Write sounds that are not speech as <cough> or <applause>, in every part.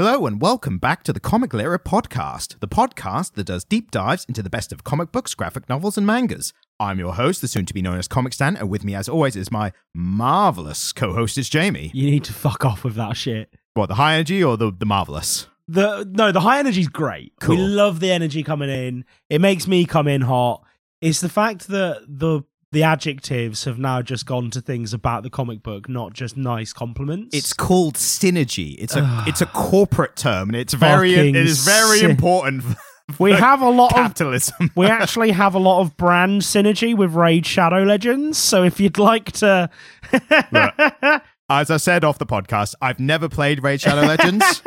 Hello and welcome back to the Comic Lyra podcast, the podcast that does deep dives into the best of comic books, graphic novels, and mangas. I'm your host, the soon to be known as Comic Stan, and with me, as always, is my marvelous co host, is Jamie. You need to fuck off with that shit. What, the high energy or the, the marvelous? The no, the high energy's great. Cool. We love the energy coming in. It makes me come in hot. It's the fact that the the adjectives have now just gone to things about the comic book, not just nice compliments. It's called synergy. It's a <sighs> it's a corporate term, and it's very Fucking it is very sy- important. For <laughs> we have a lot of capitalism. we <laughs> actually have a lot of brand synergy with Raid Shadow Legends. So if you'd like to <laughs> As I said off the podcast, I've never played Raid Shadow Legends,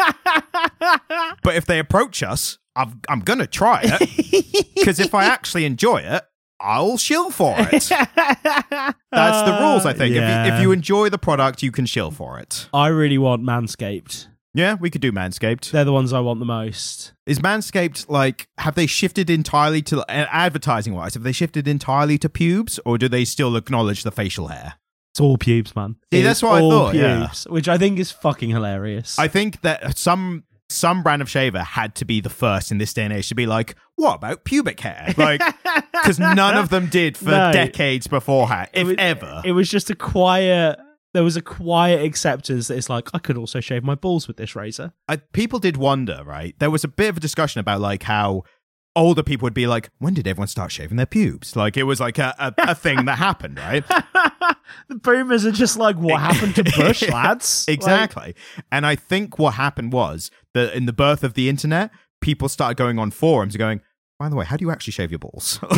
but if they approach us, I've, I'm gonna try it because if I actually enjoy it, I'll shill for it. <laughs> That's the rules, I think. If, you, if you enjoy the product, you can shill for it. I really want Manscaped. Yeah, we could do Manscaped. They're the ones I want the most. Is Manscaped like, have they shifted entirely to, uh, advertising wise, have they shifted entirely to pubes or do they still acknowledge the facial hair? It's all pubes, man. See, It that's what I all thought, yeah. Which I think is fucking hilarious. I think that some some brand of shaver had to be the first in this day and age to be like, what about pubic hair? Like, <laughs> because none of them did for No. decades beforehand, if was- ever. it was just a quiet. There was a quiet acceptance that it's like I could also shave my balls with this razor. I, people did wonder, right? There was a bit of a discussion about like how older people would be like, when did everyone start shaving their pubes? Like it was like a, a, a thing that happened, right? <laughs> the boomers are just like, what happened to Bush, <laughs> lads? exactly. and I think what happened was that in the birth of the internet, people started going on forums and going, by the way, how do you actually shave your balls? <laughs>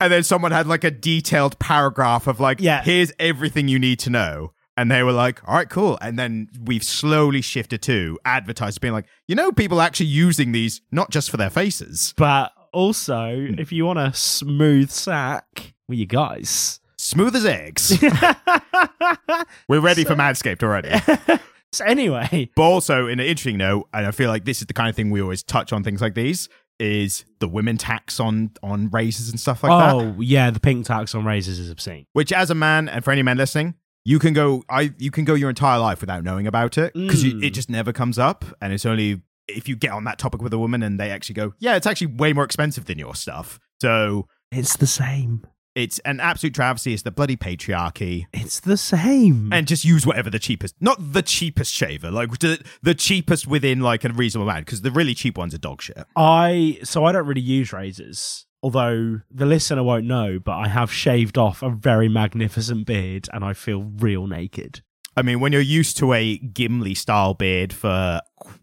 And then someone had like a detailed paragraph of like, Yeah. here's everything you need to know. And they were like, all right, cool. And then we've slowly shifted to advertisers being like, you know, people actually using these not just for their faces. but also, hmm. if you want a smooth sack, well, you guys. Smooth as eggs. <laughs> We're ready for Manscaped already. <laughs> So anyway, But also, in an interesting note, and I feel like this is the kind of thing we always touch on things like these, is the women tax on on razors and stuff like that. oh yeah, the pink tax on razors is obscene. Which, as a man, and for any men listening, you can go, I you can go your entire life without knowing about it because Mm. it just never comes up, and it's only if you get on that topic with a woman and they actually go, yeah, it's actually way more expensive than your stuff. So It's the same. it's an absolute travesty. It's the bloody patriarchy. It's the same. and just use whatever the cheapest not the cheapest shaver like the, the cheapest within like a reasonable amount because the really cheap ones are dog shit I so I don't really use razors. Although the listener won't know, but I have shaved off a very magnificent beard and I feel real naked. i mean when you're used to a gimli style beard for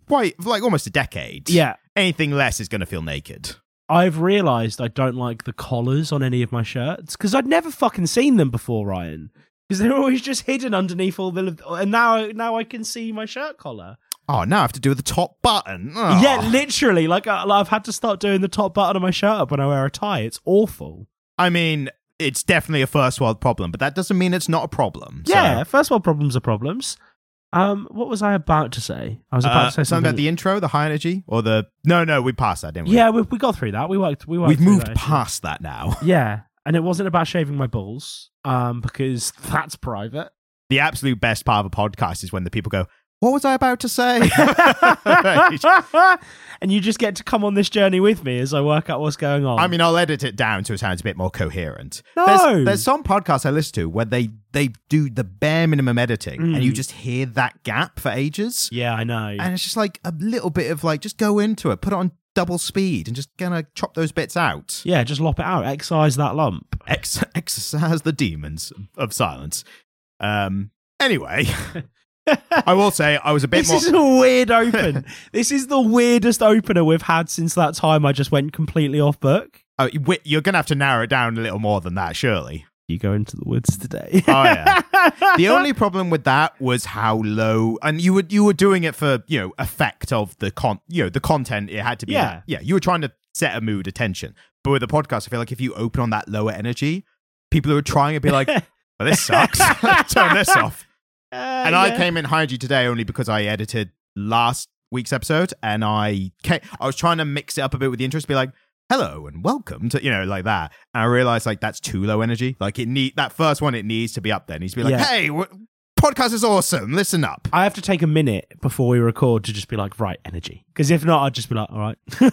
quite like almost a decade Yeah. anything less is going to feel naked I've realized I don't like the collars on any of my shirts because I'd never fucking seen them before, Ryan. Because they're <laughs> always just hidden underneath all the. And now, now I can see my shirt collar. Oh now i have to do the top button oh. Yeah, literally. Like I, I've had to start doing the top button of my shirt up when I wear a tie. It's awful. i mean it's definitely a first world problem but that doesn't mean it's not a problem So, Yeah, first world problems are problems. Um, what was I about to say? I was about uh, to say something something. about the intro the high energy or the no no we passed that didn't we yeah, we, we got through that. We worked. We worked we've moved that past that now <laughs> Yeah, and it wasn't about shaving my balls. Um, because that's private. the absolute best part of a podcast is when the people go, What was I about to say? <laughs> and you just get to come on this journey with me as I work out what's going on. I mean, I'll edit it down so it sounds a bit more coherent. No! There's, there's some podcasts I listen to where they, they do the bare minimum editing and you Mm. just hear that gap for ages. yeah, I know. And it's just like a little bit of like, just go into it, put it on double speed and just gonna chop those bits out. yeah, just lop it out. Excise that lump. Ex- <laughs> exercise the demons of silence. Um, anyway, <laughs> I will say I was a bit This more. is a weird open. <laughs> this is the weirdest opener we've had since that time I just went completely off book. Oh, you're gonna have to narrow it down a little more than that, surely. You go into the woods today. Oh yeah. <laughs> the only problem with that was how low, and you were you were doing it for you know effect of the con, you know the content. It had to be Yeah. yeah. You were trying to set a mood, attention. But with the podcast, I feel like if you open on that lower energy, people who are trying to be like, <laughs> "Well, this sucks. Turn this off." Uh, And I came in hired you today only because I edited last week's episode, and I came, I was trying to mix it up a bit with the interest, be like, hello and welcome to you know like that and i realized like that's too low energy like it need that first one it needs to be up there it needs to be like Yeah. hey w- podcast is awesome. Listen up. I have to take a minute before we record to just be like, right, energy. Because if not, I'd just be like, all right. <laughs> and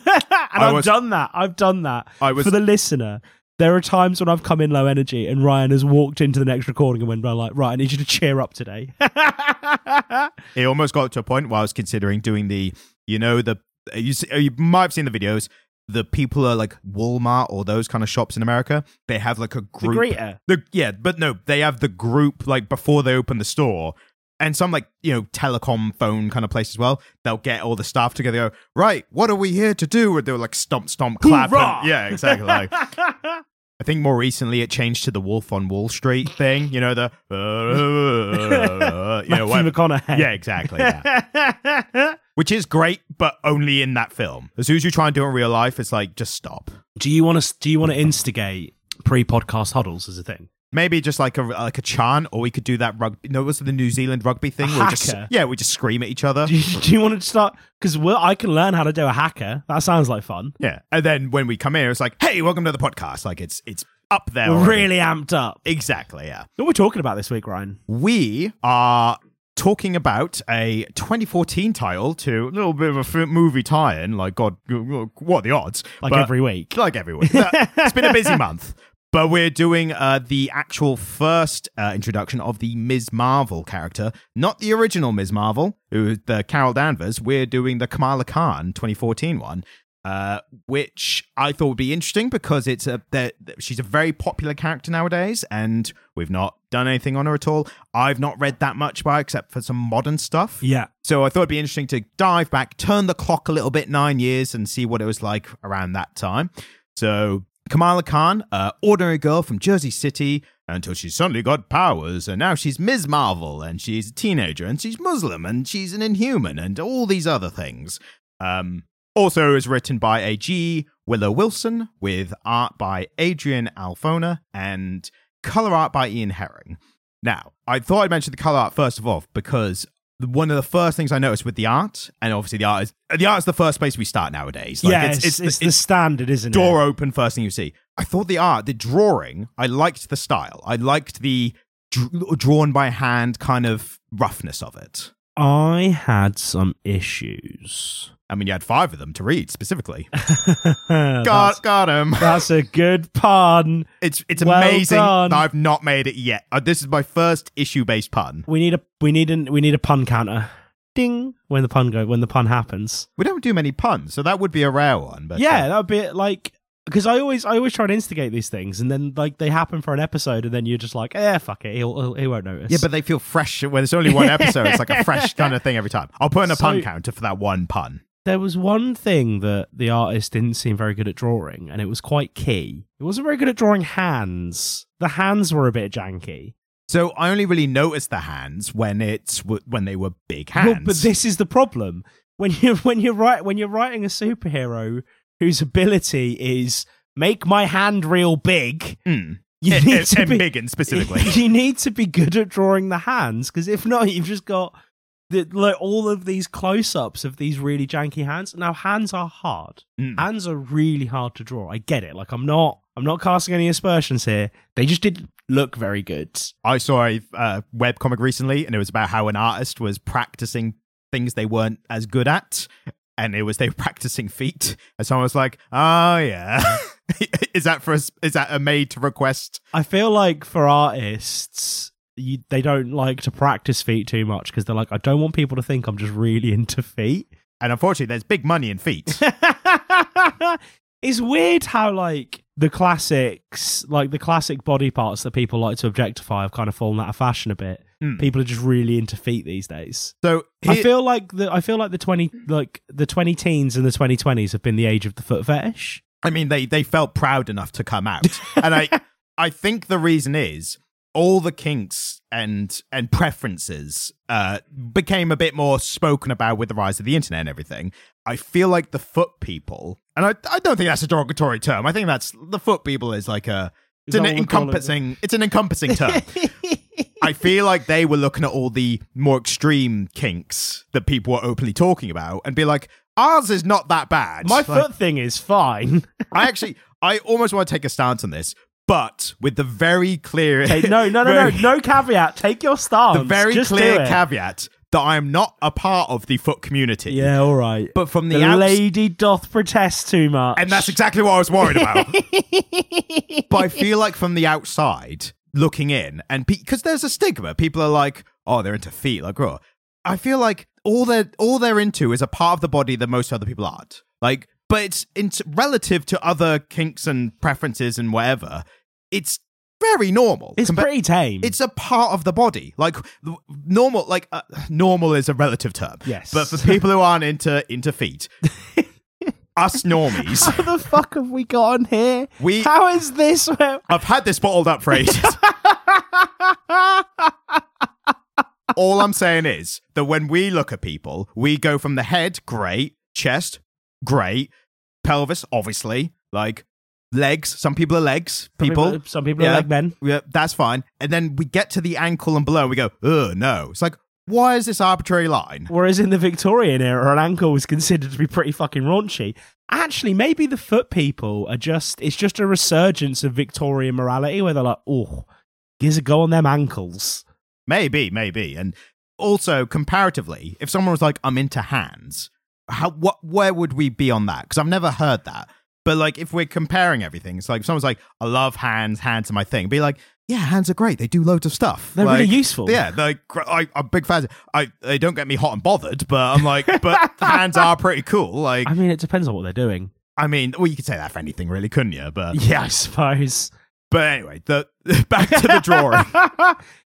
I've was- done that. I've done that. I was- For the listener, there are times when I've come in low energy and Ryan has walked into the next recording and went, like, right, I need you to cheer up today. <laughs> It almost got to a point where I was considering doing the, you know, the you see, you might have seen the videos. The people are like Walmart or those kind of shops in America. They have like a the group. greeter. The yeah, but no, they have the group like before they open the store. And some like, you know, telecom phone kind of place as well. They'll get all the staff together, go, right, what are we here to do? And they'll like stomp, stomp, clap. And, yeah, exactly. Like <laughs> I think more recently it changed to the Wolf on Wall Street thing, you know, the uh, <laughs> you know, Matthew. McConaughey. Yeah, exactly. Yeah. <laughs> Which is great, but only in that film. As soon as you try and do it in real life, it's like just stop. do you want to? Do you want to instigate pre-podcast huddles as a thing? Maybe just like a like a chant, or we could do that rugby. No, it was the New Zealand rugby thing? We just, haka? yeah, we just scream at each other. Do you, do you want to start? Because I can learn how to do a haka. That sounds like fun. Yeah, and then when we come in, it's like, hey, welcome to the podcast. Like it's it's up there. We're already. really amped up. exactly. Yeah, What are we talking about this week, Ryan? we are talking about a 2014 title to a little bit of a f- movie tie-in. Like, God, what are the odds? Like But- every week. like every week. it's been a busy <laughs> month. But we're doing uh, the actual first uh, introduction of the Ms. Marvel character, not the original Ms. Marvel, who is the Carol Danvers. We're doing the Kamala Khan 2014 one, uh, which I thought would be interesting because it's a that she's a very popular character nowadays, and we've not done anything on her at all. I've not read that much by except for some modern stuff. Yeah. So I thought it'd be interesting to dive back, turn the clock a little bit, nine years, and see what it was like around that time. So Kamala Khan, uh, ordinary girl from Jersey City, until she suddenly got powers, and now she's Ms. Marvel, and she's a teenager, and she's Muslim, and she's an Inhuman, and all these other things. Um, also is written by a G. Willow Wilson, with art by Adrian Alphona, and color art by Ian Herring. Now, I thought I'd mention the color art first of all because one of the first things I noticed with the art, and obviously the art is the art is the first place we start nowadays. Like, yeah, it's, it's, it's, it's, the, the standard, isn't door it? Door open first thing you see. I thought the art, the drawing, I liked the style. I liked the dr- drawn by hand kind of roughness of it. I had some issues. I mean, you had five of them to read specifically. <laughs> Got got him. that's a good pun. It's it's Well amazing done. that I've not made it yet. Uh, this is my first issue based pun. We need a we need an we need a pun counter. Ding when the pun go when the pun happens. We don't do many puns, so that would be a rare one. But yeah, uh, that would be like because I always I always try to instigate these things and then like they happen for an episode and then you're just like, eh, fuck it, he'll, he'll he won't notice. yeah, but they feel fresh when there's only one episode. it's like a <laughs> fresh kind of thing every time. I'll put in a pun counter for that one pun. There was one thing that the artist didn't seem very good at drawing, and it was quite key. It wasn't very good at drawing hands. The hands were a bit janky. So I only really noticed the hands when it's when they were big hands. Well, but this is the problem when you <laughs> when you're right when you're writing a superhero whose ability is make my hand real big. Mm. You eh, eh, eh, And- need and, to and embiggen specifically. <laughs> you need to be good at drawing the hands because if not, you've just got the, like all of these close-ups of these really janky hands. Now, hands are hard. Mm. Hands are really hard to draw. I get it. Like I'm not I'm not casting any aspersions here. They just didn't look very good. I saw a uh, web comic recently, and it was about how an artist was practicing things they weren't as good at, and it was they were practicing feet, and someone was like, "Oh yeah, <laughs> is that for us? Is that a made to request?" I feel like for artists, you, they don't like to practice feet too much because they're like, I don't want people to think I'm just really <laughs> into feet. And unfortunately, there's big money in feet. <laughs> it's weird how like the classics, like the classic body parts that people like to objectify, have kind of fallen out of fashion a bit. Mm. People are just really into feet these days. So I feel like the I feel like the twenty like the twenty teens and the twenty twenties have been the age of the foot fetish. I mean, they they felt proud enough to come out, <laughs> and I I think the reason is all the kinks and and preferences uh, became a bit more spoken about with the rise of the internet and everything. I feel like the foot people, and I I don't think that's a derogatory term. I think that's the foot people is like a it's an that what we're calling it? encompassing it's an encompassing term. <laughs> I feel like they were looking at all the more extreme kinks that people were openly talking about and be like, ours is not that bad. My Like- foot thing is fine. I actually, I almost want to take a stance on this but with the very clear, Take- no, no, no, no, very- <laughs> no caveat. Take your stance. the very Just clear caveat that I am not a part of the foot community. Yeah, all right. But from the, the outs- lady doth protest too much. and that's exactly what I was worried about. <laughs> but I feel like from the outside looking in, and because there's a stigma, people are like, "Oh, they're into feet." Like, oh, I feel like all they're all they're into is a part of the body that most other people aren't. Like, but it's it's relative to other kinks and preferences and whatever. It's very normal. it's Compa- pretty tame. it's a part of the body. Like normal, like uh, normal is a relative term. Yes. But for people who aren't into into feet, <laughs> us normies, How the fuck have we got on here? we How is this? I've had this bottled up for ages. <laughs> All I'm saying is that when we look at people, we go from the head, great, chest, great, pelvis, obviously, like legs. Some people are legs. Some People, some people Yeah. are like men. yeah, that's fine. And then we get to the ankle and below, and we go, oh no. It's like, why is this arbitrary line? Whereas in the Victorian era, an ankle was considered to be pretty fucking raunchy. Actually, maybe the foot people are just, it's just a resurgence of Victorian morality where they're like, oh, here's a go on them ankles. Maybe, maybe. And also, comparatively, if someone was like, I'm into hands, how what where would we be on that? Because I've never heard that. But like if we're comparing everything, it's like if someone's like, I love hands, hands are my thing. Be like, yeah, hands are great. They do loads of stuff. They're Like, really useful. Yeah, like I, I'm big fans. I they don't get me hot and bothered, but I'm like, but <laughs> hands are pretty cool. Like, I mean, it depends on what they're doing. I mean, well, you could say that for anything, really, couldn't you? But <laughs> Yeah, I suppose. but anyway, the <laughs> back to the drawing.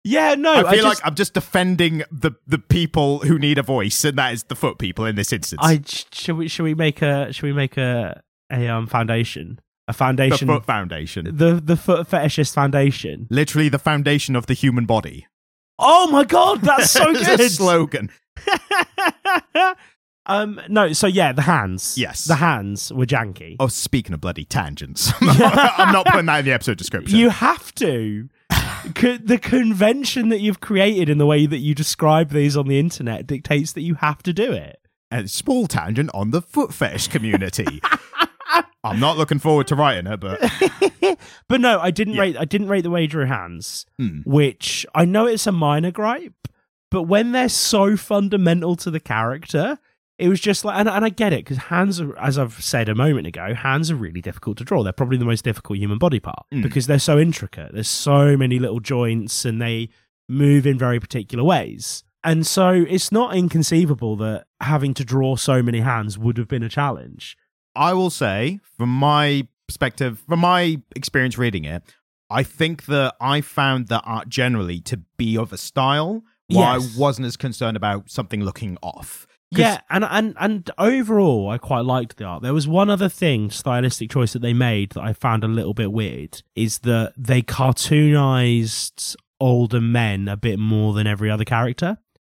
yeah, no, I feel just, like I'm just defending the the people who need a voice, and that is the foot people in this instance. I should we should we make a should we make a a um foundation a foundation. the foot foundation, the the foot fetishist foundation. literally the foundation of the human body. Oh my god, that's so <laughs> good. slogan. <laughs> um, no, so yeah, the hands. Yes. the hands were janky. Oh, speaking of bloody tangents, <laughs> I'm not putting that in the episode description. You have to. Co- the convention that you've created in the way that you describe these on the internet dictates that you have to do it. a small tangent on the foot fetish community. <laughs> I'm not looking forward to writing it, but <laughs> but no, I didn't Yeah. rate. I didn't rate the way he drew hands, Hmm. which I know it's a minor gripe, but when they're so fundamental to the character, it was just like, and, and I get it because hands, are, as I've said a moment ago, hands are really difficult to draw. They're probably the most difficult human body part Hmm. because they're so intricate. There's so many little joints, and they move in very particular ways. And so it's not inconceivable that having to draw so many hands would have been a challenge. I will say, from my perspective, from my experience reading it, I think that I found the art generally to be of a style where Yes. I wasn't as concerned about something looking off. Yeah, and and and overall, I quite liked the art. There was one other thing, stylistic choice that they made that I found a little bit weird is that they cartoonized older men a bit more than every other character,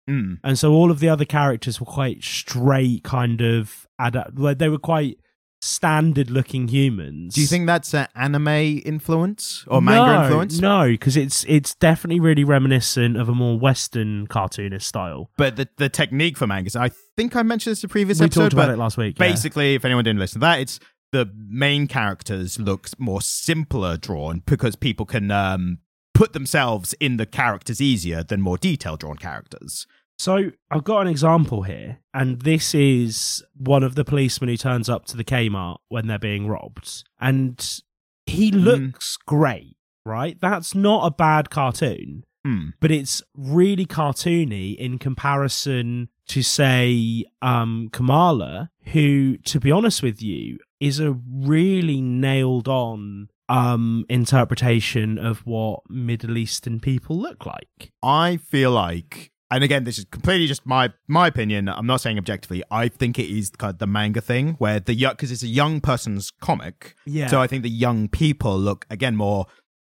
Mm. and so all of the other characters were quite straight, kind of adapt. They were quite standard-looking humans. Do you think that's an anime influence or manga no, influence? No, because it's it's definitely really reminiscent of a more Western cartoonist style. But the, the technique for mangas, I think I mentioned this in a previous we episode, talked about but it last week. yeah. basically, if anyone didn't listen to that, it's the main characters look more simpler drawn because people can um, put themselves in the characters easier than more detailed drawn characters. So I've got an example here, and this is one of the policemen who turns up to the Kmart when they're being robbed, and he looks great, right? That's not a bad cartoon, Hmm. but it's really cartoony in comparison to, say, um, Kamala, who, to be honest with you, is a really nailed on um interpretation of what Middle Eastern people look like. I feel like, and again, this is completely just my my opinion. I'm not saying objectively. I think it is kind of the manga thing where the because it's a young person's comic, Yeah. so I think the young people look again more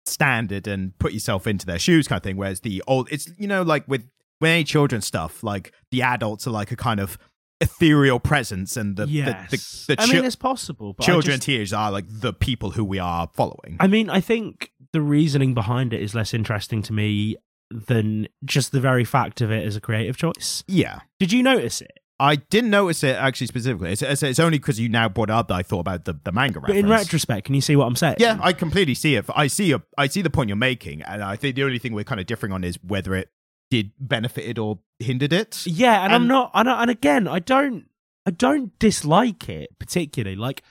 standard and put yourself into their shoes kind of thing. Whereas the old, it's you know like with with any children stuff, like the adults are like a kind of ethereal presence, and the yes. the, the, the I chil- mean, it's possible, but children just- tears are like the people who we are following. I mean, I think the reasoning behind it is less interesting to me than just the very fact of it as a creative choice. yeah, Did you notice it? I didn't notice it actually specifically. It's, it's, it's only because you now brought up that I thought about the, the manga But in retrospect, can you see what I'm saying? yeah, I completely see it. I see your, I see the point you're making, and I think the only thing we're kind of differing on is whether it did benefited or hindered it. Yeah, and, I'm not. And, and again, I don't. I don't dislike it particularly. Like,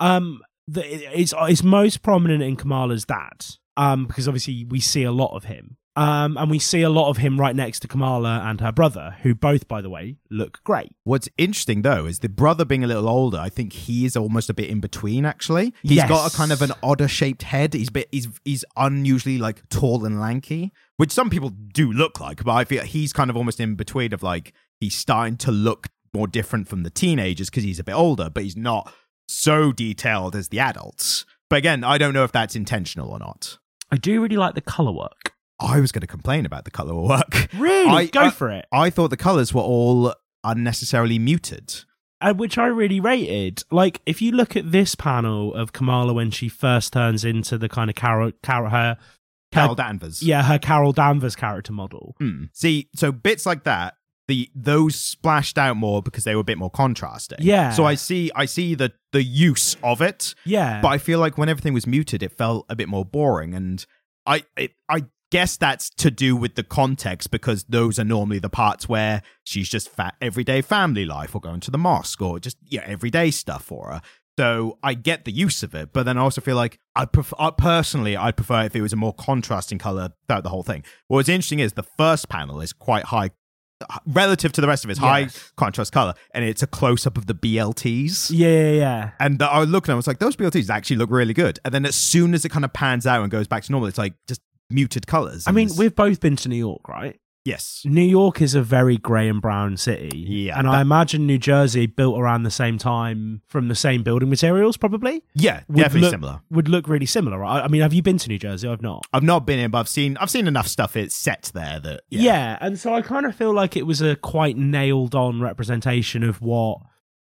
um, the, it's it's most prominent in Kamala's dad. Um, because obviously we see a lot of him. Um, and we see a lot of him right next to Kamala and her brother, who both, by the way, look great. What's interesting though is the brother being a little older. I think he is almost a bit in between. Actually, He's Yes. got a kind of an odder shaped head. He's bit he's he's unusually like tall and lanky, which some people do look like. But I feel he's kind of almost in between of like he's starting to look more different from the teenagers because he's a bit older, but he's not so detailed as the adults. But again, I don't know if that's intentional or not. I do really like the color work. I was going to complain about the color work. <laughs> Really, I- go I- for it. I thought the colors were all unnecessarily muted. uh, which I really rated. Like, if you look at this panel of Kamala when she first turns into the kind of Carol, Carol her, Carol Danvers. yeah, her Carol Danvers character model. Hmm. See, so bits like that, the those splashed out more because they were a bit more contrasting. Yeah. So I see, I see the the use of it, Yeah, but I feel like when everything was muted, it felt a bit more boring, and I it, I guess that's to do with the context because those are normally the parts where she's just fat everyday family life or going to the mosque or just yeah everyday stuff for her. So I get the use of it, but then I also feel like I prefer I personally I'd prefer if it was a more contrasting color throughout the whole thing. What's interesting is the first panel is quite high relative to the rest of it's high Yes. contrast color, and it's a close up of the BLTs. yeah, yeah, yeah. And I was looking, I was like, those BLTs actually look really good. And then as soon as it kind of pans out and goes back to normal, it's like just muted colors. I mean, it's- we've both been to New York, right? yes, New York is a very grey and brown city. Yeah, And I imagine New Jersey, built around the same time from the same building materials, probably yeah, definitely look- similar. would look really similar. Right? I mean, have you been to New Jersey? I've not. I've not been in, but I've seen I've seen enough stuff. It's set there that Yeah. yeah, and so I kind of feel like it was a quite nailed on representation of what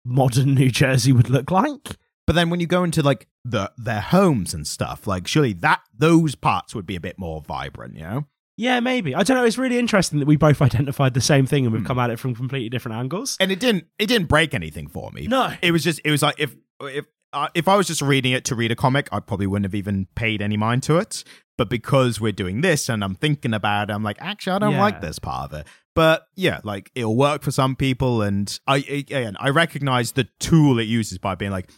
modern <laughs> New Jersey would look like. But then when you go into like the their homes and stuff, like surely that those parts would be a bit more vibrant, you know? Yeah, maybe. I don't know. It's really interesting that we both identified the same thing and we've Hmm. come at it from completely different angles. And it didn't it didn't break anything for me. No. It was just it was like if if uh, if I was just reading it to read a comic, I probably wouldn't have even paid any mind to it. But because we're doing this and I'm thinking about it, I'm like, actually, I don't Yeah. like this part of it. But yeah, like it'll work for some people, and I again I recognize the tool it uses by being like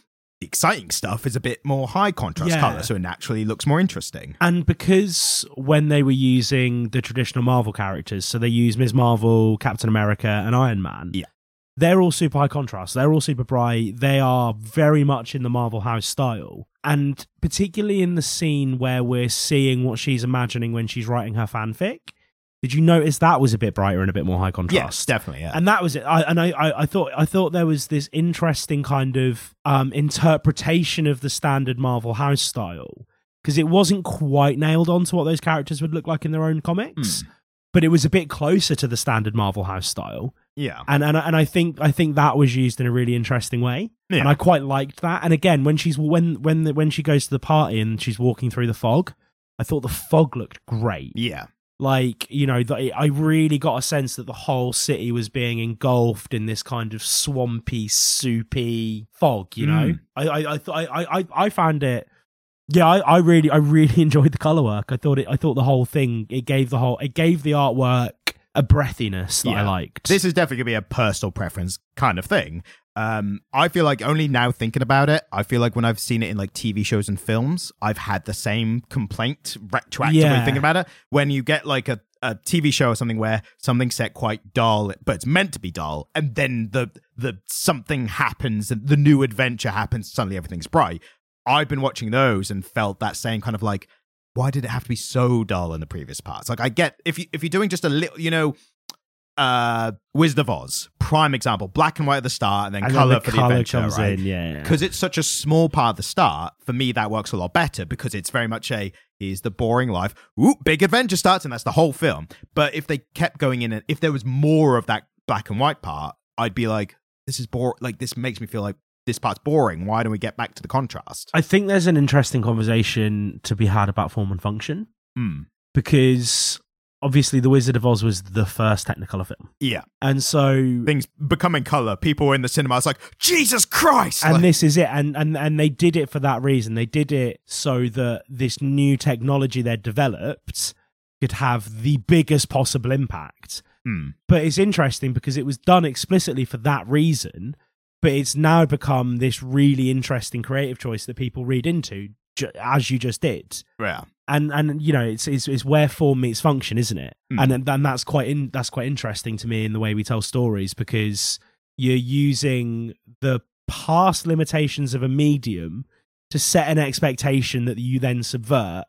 the exciting stuff is a bit more high contrast Yeah. color, so it naturally looks more interesting. And because when they were using the traditional Marvel characters, so they use Ms. Marvel, Captain America, and Iron Man. Yeah. They're all super high contrast. They're all super bright. They are very much in the Marvel house style. And particularly in the scene where we're seeing what she's imagining when she's writing her fanfic, did you notice that was a bit brighter and a bit more high contrast? Yes, definitely. Yeah. and that was it. I, and I, I, I thought, I thought there was this interesting kind of um, interpretation of the standard Marvel house style because it wasn't quite nailed on to what those characters would look like in their own comics, but it was a bit closer to the standard Marvel house style. yeah. And and and I think I think that was used in a really interesting way, Yeah. and I quite liked that. And again, when she's when when the, when she goes to the party and she's walking through the fog, I thought the fog looked great Yeah. Like you know the, i really got a sense that the whole city was being engulfed in this kind of swampy soupy fog you know Mm. i i I, I i I found it yeah I, I really i really <laughs> enjoyed the color work i thought it i thought the whole thing it gave the whole it gave the artwork a breathiness that i liked This is definitely gonna be a personal preference kind of thing. Um, I feel like only now thinking about it, I feel like when I've seen it in like TV shows and films, I've had the same complaint retroactively Yeah. thinking about it. When you get like a, a TV show or something where something's set quite dull, but it's meant to be dull, and then the the something happens and the new adventure happens, suddenly everything's bright. I've been watching those and felt that same kind of like, why did it have to be so dull in the previous parts? Like I get if you if you're doing just a little, you know, uh Wizard of Oz, prime example, black and white at the start and then and color then the for the adventure, comes right? in yeah Because it's such a small part of the start, for me that works a lot better because it's very much a here's the boring life. Ooh, big adventure starts, and that's the whole film. But if they kept going in and if there was more of that black and white part, I'd be like, this is bore like this makes me feel like this part's boring. Why don't we get back to the contrast? i think there's an interesting conversation to be had about form and function Hmm. because obviously The Wizard of Oz was the first Technicolor film. Yeah. And so Things becoming color. People were in the cinema is like, Jesus Christ! and Like, this is it and, and and they did it for that reason they did it so that this new technology they developed could have the biggest possible impact hmm. but it's interesting because it was done explicitly for that reason but it's now become this really interesting creative choice that people read into ju- as you just did Yeah. and and you know it's it's, it's where form meets function isn't it Mm. and and that's quite in that's quite interesting to me in the way we tell stories because you're using the past limitations of a medium to set an expectation that you then subvert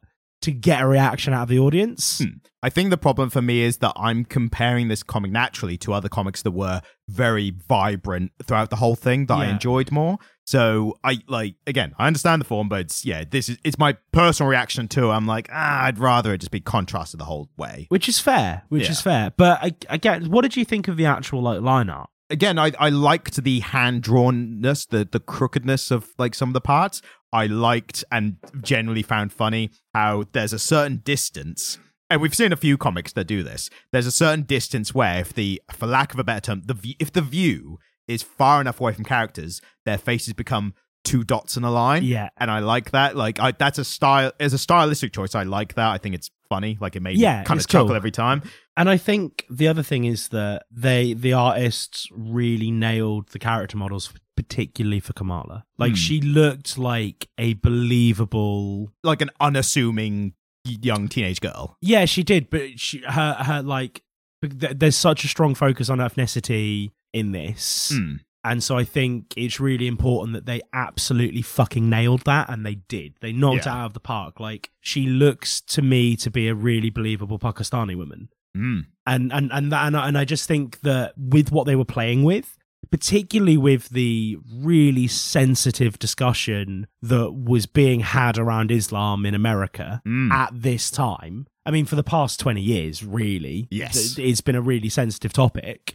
to get a reaction out of the audience Hmm. I think the problem for me is that I'm comparing this comic naturally to other comics that were very vibrant throughout the whole thing that I enjoyed more. So I like again, I understand the form, but it's yeah, this is it's my personal reaction too. I'm like, ah, I'd rather it just be contrasted the whole way. which is fair which Yeah. is fair but I, get what did you think of the actual like line art Again, I I liked the hand drawnness, the the crookedness of like some of the parts. I liked and generally found funny how there's a certain distance and we've seen a few comics that do this. There's a certain distance where, if the, for lack of a better term, the view, if the view is far enough away from characters, their faces become two dots in a line. Yeah. and I like that. Like, I, that's a style as a stylistic choice. I like that. I think it's funny. Like, it made Yeah, me kind of chuckle cool. every time. And I think the other thing is that they the artists really nailed the character models, particularly for Kamala. Like Hmm. she looked like a believable. Like an unassuming young teenage girl. Yeah, she did, but she her her like there's such a strong focus on ethnicity in this. Hmm. And so I think it's really important that they absolutely fucking nailed that, and they did. They knocked Yeah. it out of the park. Like she looks to me to be a really believable Pakistani woman. Mm. and and and that, and, I, and I just think that with what they were playing with, particularly with the really sensitive discussion that was being had around Islam in America Mm. at this time. I mean, for the past twenty years, really, Yes. it's been a really sensitive topic.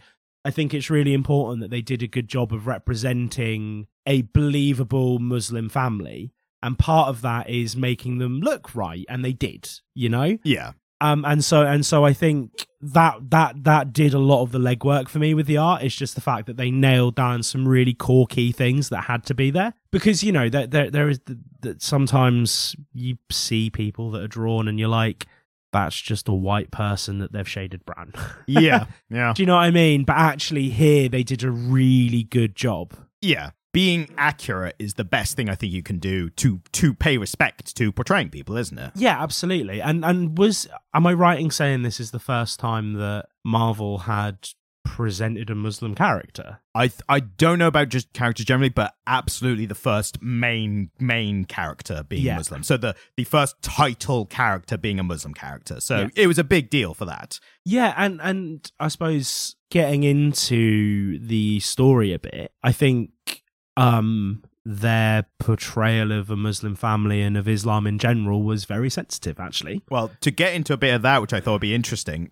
I think it's really important that they did a good job of representing a believable Muslim family. And part of that is making them look right, and they did, you know Yeah. um and so and so i think that that that did a lot of the legwork for me with the art it's just the fact that they nailed down some really core key things that had to be there because you know that there, there is that sometimes you see people that are drawn and you're like that's just a white person that they've shaded brown <laughs> Yeah. yeah. do you know what i mean but actually here they did a really good job Yeah. Being accurate is the best thing I think you can do to to pay respect to portraying people, isn't it? yeah absolutely and and was am i right in saying this is the first time that marvel had presented a muslim character I th- I don't know about just characters generally, but absolutely the first main main character being Yeah. Muslim. So the the first title character being a Muslim character. So Yeah. it was a big deal for that. Yeah, and and I suppose getting into the story a bit, I think um their portrayal of a Muslim family and of Islam in general was very sensitive actually. Well, to get into a bit of that, which I thought would be interesting,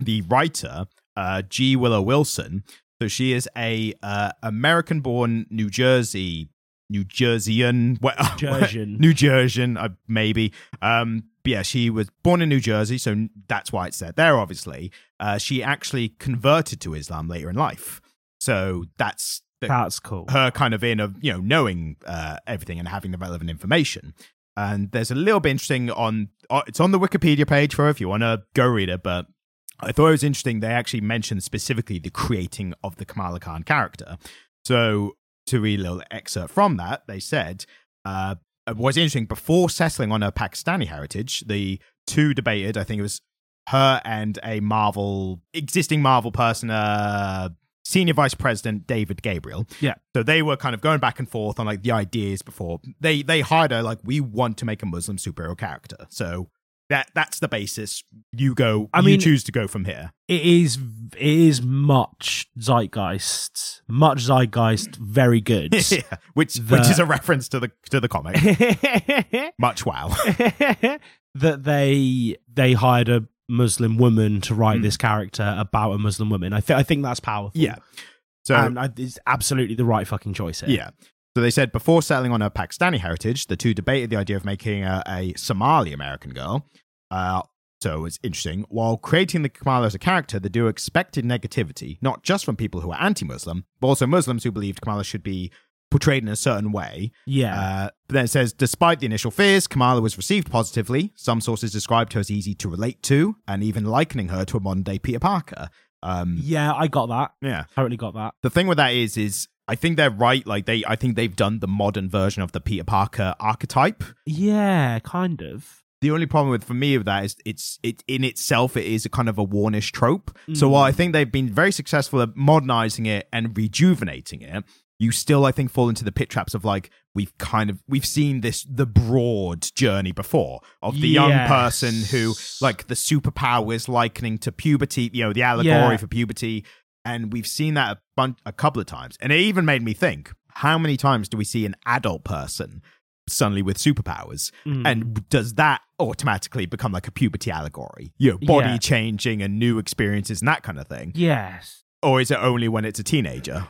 the writer uh, G. Willow Wilson. So she is a uh, American-born New Jersey, New Jerseyan, <laughs> well, Jersian. New Jerseyan, <laughs> uh, maybe. Um, but yeah, she was born in New Jersey, so that's why it's said there. Obviously, uh, she actually converted to Islam later in life, so that's the, That's cool. her kind of in of you know knowing uh, everything and having the relevant information. And there's a little bit interesting on uh, it's on the Wikipedia page for if you want to go read it. But I thought it was interesting. They actually mentioned specifically the creating of the Kamala Khan character. So to read a little excerpt from that, they said. Uh, what's interesting before settling on her Pakistani heritage, the two debated. I think it was her and a Marvel existing Marvel person, uh, senior vice president David Gabriel. Yeah. So they were kind of going back and forth on like the ideas before they they hired her like we want to make a Muslim superhero character. So that that's the basis. You go. I you mean- choose to go from here. It is it is much zeitgeist, much zeitgeist, very good. <laughs> yeah. Which The- which is a reference to the to the comic. <laughs> Much wow. <laughs> that they they hired a Muslim woman to write Mm. this character about a Muslim woman. I think I think that's powerful. yeah. So and I, it's absolutely the right fucking choice here. Yeah. So they said before settling on her Pakistani heritage, the two debated the idea of making her a Somali American girl. Uh, So it's interesting. While creating the Kamala as a character, the duo expected negativity, not just from people who are anti Muslim, but also Muslims who believed Kamala should be portrayed in a certain way. Yeah. Uh, but then it says, despite the initial fears, Kamala was received positively. Some sources described her as easy to relate to, and even likening her to a modern day Peter Parker. Um, yeah, I got that. yeah. Totally got that. The thing with that is, is I think they're right. Like they, I think they've done the modern version of the Peter Parker archetype. Yeah, kind of. The only problem with for me with that is it's it in itself it is a kind of a Warnish trope. So Mm. while I think they've been very successful at modernizing it and rejuvenating it, you still I think fall into the pit traps of like we've kind of we've seen this the broad journey before of the young person who like the superpower is likening to puberty, you know, the allegory Yeah. for puberty, and we've seen that a, bun- a couple of times, and it even made me think: how many times do we see an adult person suddenly with superpowers? Mm. And does that automatically become like a puberty allegory? You know, body Yeah. changing and new experiences and that kind of thing? yes. Or is it only when it's a teenager?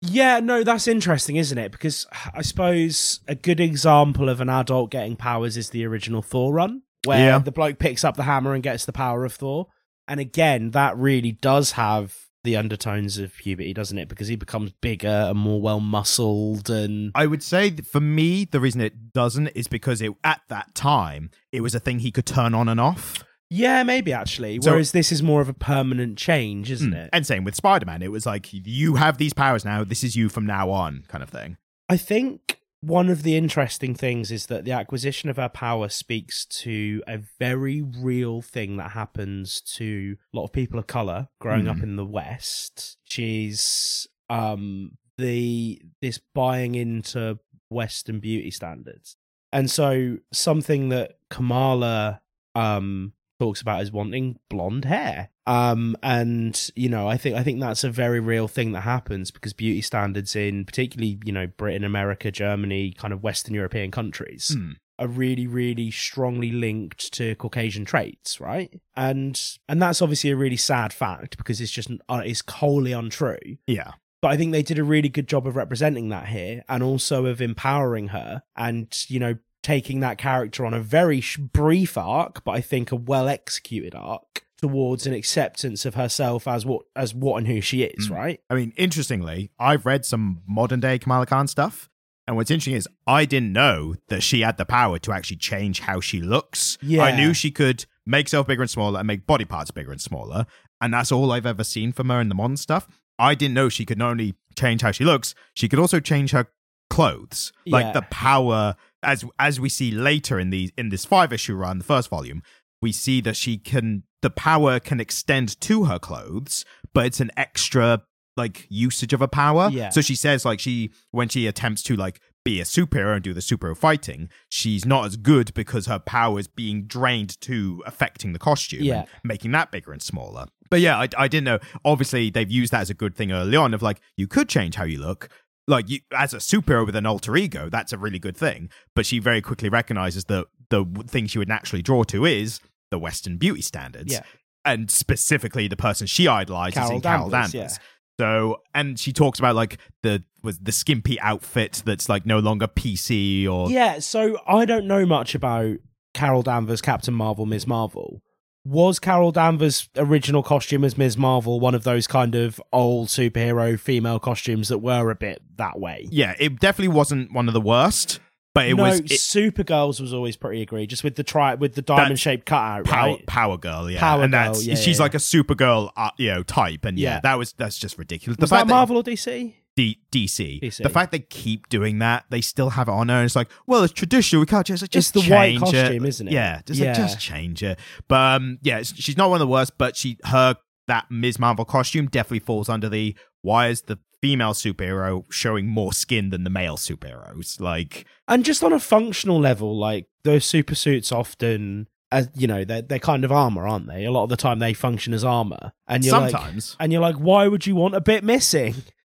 Yeah, no, that's interesting, isn't it? Because I suppose a good example of an adult getting powers is the original Thor run, where Yeah. the bloke picks up the hammer and gets the power of Thor. And again, that really does have the undertones of puberty, doesn't it? Because he becomes bigger and more well muscled and I would say for me, the reason it doesn't is because it at that time it was a thing he could turn on and off. yeah, maybe actually. So- Whereas this is more of a permanent change, isn't Mm. it? And same with Spider Man, it was like you have these powers now. This is you from now on, kind of thing. I think one of the interesting things is that the acquisition of her power speaks to a very real thing that happens to a lot of people of color growing up Mhm. in the West. She's um the this buying into Western beauty standards. And so something that Kamala um talks about is wanting blonde hair. Um and you know, I think I think that's a very real thing that happens because beauty standards in particularly, you know, Britain, America, Germany, kind of Western European countries Hmm. are really really strongly linked to caucasian traits right and and that's obviously a really sad fact because it's just uh, it's wholly untrue Yeah. but i think they did a really good job of representing that here and also of empowering her and you know taking that character on a very sh- brief arc but i think a well executed arc towards an acceptance of herself as what as what and who she is Mm. right I mean, interestingly, I've read some modern day Kamala Khan stuff. And what's interesting is I didn't know that she had the power to actually change how she looks. Yeah. I knew she could make herself bigger and smaller and make body parts bigger and smaller. And that's all I've ever seen from her in the modern stuff. I didn't know she could not only change how she looks, she could also change her clothes. Yeah. Like the power as as we see later in the in this five issue run, the first volume, we see that she can the power can extend to her clothes, but it's an extra like usage of a power. Yeah. So she says like she when she attempts to like be a superhero and do the superhero fighting, she's not as good because her power is being drained to affecting the costume Yeah. and making that bigger and smaller. But yeah, I, I didn't know. Obviously, they've used that as a good thing early on of like you could change how you look. Like you, as a superhero with an alter ego, that's a really good thing. But she very quickly recognizes that the thing she would naturally draw to is the Western beauty standards, Yeah. and specifically the person she idolizes Carol in Carol Danvers, Danvers. yeah. So, and she talks about like the was the skimpy outfit that's like no longer PC or Yeah, so I don't know much about Carol Danvers, Captain Marvel, Ms. Marvel. Was Carol Danvers' original costume as Ms. Marvel one of those kind of old superhero female costumes that were a bit that way? yeah, it definitely wasn't one of the worst, but it no, was it, Supergirl's was always pretty egregious with the tri with the diamond shaped cutout, Power, right? Power Girl, yeah, Power and Girl, that's yeah, she's yeah. like a Supergirl, uh, you know, type, and yeah, Yeah. that was that's just ridiculous. Was the that Marvel or DC? D- DC. DC. The fact they keep doing that, they still have it on her. And it's like, well, it's traditional. We can't just, just It's the white costume, isn't it? Yeah, just like, just change it. But um, yeah, she's not one of the worst. But she, her, that Ms. Marvel costume definitely falls under the why is the female superhero showing more skin than the male superheroes? Like, And just on a functional level, like those super suits often as you know, they're they're kind of armor, aren't they? A lot of the time they function as armor. And you're like sometimes and you're like, why would you want a bit missing?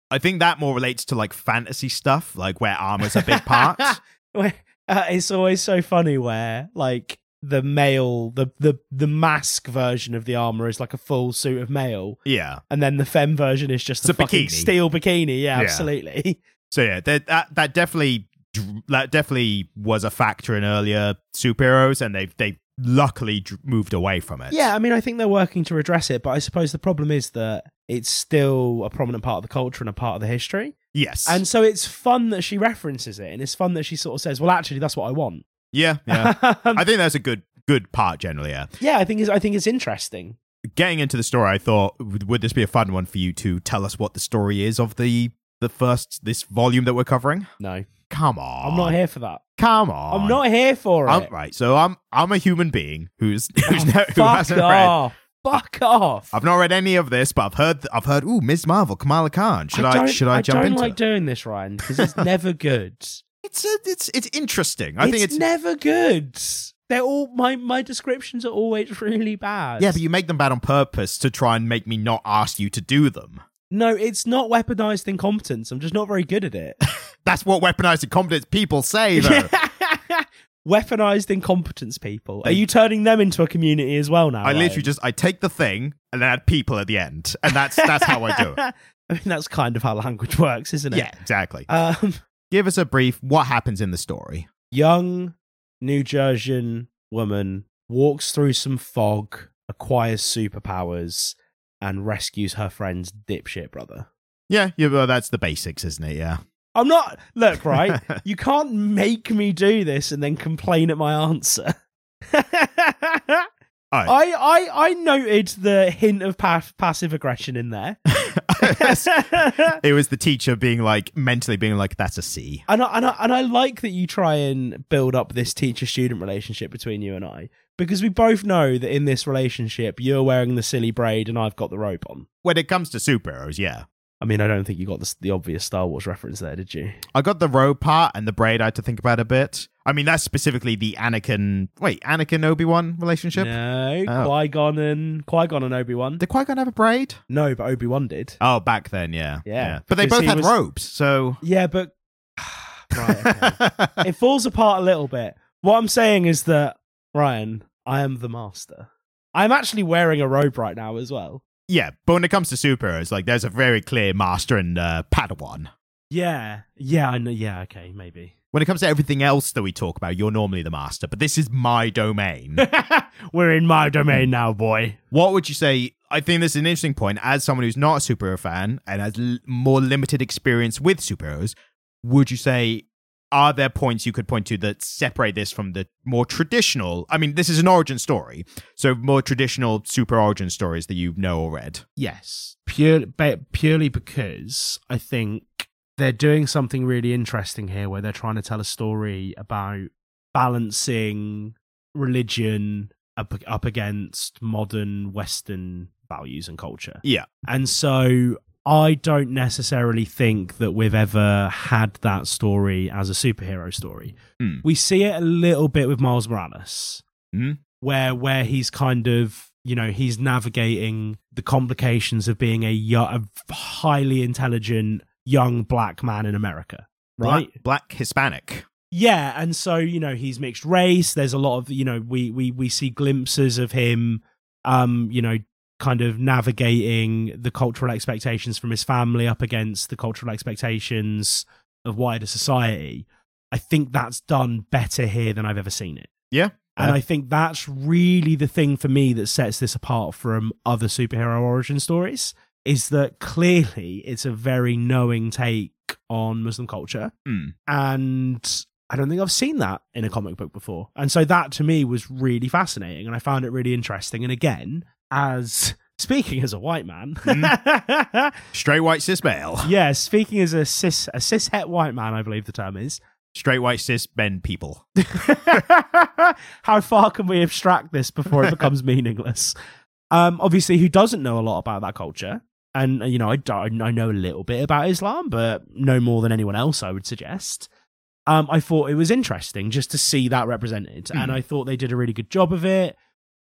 I think that more relates to like fantasy stuff, like where armor's a big part. <laughs> Uh, it's always so funny where like the male, the the the mask version of the armor is like a full suit of mail, yeah. and then the femme version is just It's a, fucking bikini. steel bikini. Yeah, Yeah. absolutely. So yeah, that that, definitely that definitely was a factor in earlier superheroes, and they've they luckily moved away from it. Yeah, I mean, I think they're working to redress it, but I suppose the problem is that it's still a prominent part of the culture and a part of the history. Yes. And so it's fun that she references it, and it's fun that she sort of says, "Well, actually, that's what I want." yeah, yeah. <laughs> I think that's a good good part generally. Yeah. yeah, I think it's I think it's interesting. Getting into the story, I thought would this be a fun one for you to tell us what the story is of the the first this volume that we're covering? No, Come on. I'm not here for that. Come on. I'm not here for I'm, it. right. So I'm I'm a human being who's <laughs> who's oh, no, who hasn't read. Fuck off. I've not read any of this, but I've heard I've heard. Ooh, Ms. Marvel, Kamala Khan. Should I, don't- should I, jump into? I don't like it? doing this, Ryan, because it's <laughs> never good. It's a, it's it's interesting. I it's, think it's never good. They're all my my descriptions are always really bad. yeah, but you make them bad on purpose to try and make me not ask you to do them. no, it's not weaponized incompetence. I'm just not very good at it. <laughs> That's what weaponized incompetence people say, though. <laughs> weaponized incompetence people. Are you turning them into a community as well now? I literally just I take the thing and then add people at the end, and that's that's how I do it. <laughs> I mean, that's kind of how language works, isn't it? Yeah, exactly. Um, Give us a brief. What happens in the story? young New Jerseyan woman walks through some fog, acquires superpowers, and rescues her friend's dipshit brother. Yeah, yeah. Well, that's the basics, isn't it? Yeah. I'm not. Look, right? <laughs> you can't make me do this and then complain at my answer. <laughs> I, I I noted the hint of pa- passive aggression in there. <laughs> it was the teacher being like mentally being like, "That's a C." And I, and, I, and I like that you try and build up this teacher student relationship between you and I because we both know that in this relationship you're wearing the silly braid and I've got the rope on. When it comes to superheroes, yeah, I mean, I don't think you got the, the obvious Star Wars reference there, did you? I got the robe part and the braid. I had to think about a bit. I mean, that's specifically the Anakin. Wait, Anakin Obi Wan relationship. No, Oh. Qui Gon and Qui Gon and Obi Wan. Did Qui Gon have a braid? No, but Obi Wan did. Oh, back then, yeah, Yeah, But they both had was- robes, so <sighs> Yeah, but <sighs> right, okay. <laughs> it falls apart a little bit. What I'm saying is that Ryan, I am the master. I'm actually wearing a robe right now as well. Yeah. But when it comes to superheroes, like there's a very clear master and uh, Padawan. Yeah, yeah, I know. Yeah, okay, maybe. When it comes to everything else that we talk about, you're normally the master, but this is my domain. <laughs> We're in my domain now, boy. what would you say? I think this is an interesting point. As someone who's not a superhero fan and has l- more limited experience with superheroes, would you say are there points you could point to that separate this from the more traditional? I mean, this is an origin story, so more traditional super origin stories that you know or read. Yes, pure, purely because I think they're doing something really interesting here, where they're trying to tell a story about balancing religion up, up against modern Western values and culture. Yeah. And so I don't necessarily think that we've ever had that story as a superhero story. Hmm. We see it a little bit with Miles Morales, Mhm. where where he's kind of you know he's navigating the complications of being a, a highly intelligent young black man in America, right? Black, black Hispanic. Yeah, and so you know he's mixed race. There's a lot of you know we we we see glimpses of him, um, you know, kind of navigating the cultural expectations from his family up against the cultural expectations of wider society. I think that's done better here than I've ever seen it. Yeah. And I think that's really the thing for me that sets this apart from other superhero origin stories is that clearly it's a very knowing take on Muslim culture. Hmm. And I don't think I've seen that in a comic book before. And so that to me was really fascinating and I found it really interesting. And again, as speaking as a white man, <laughs> Straight white cis male. yeah, speaking as a cis a cishet white man, I believe the term is. Straight white cis men people. <laughs> How far can we abstract this before it becomes <laughs> meaningless? Um, obviously, who doesn't know a lot about that culture? And uh, you know, I, don't- I know a little bit about Islam, but no more than anyone else, I would suggest. Um, I thought it was interesting just to see that represented, and Hmm. I thought they did a really good job of it.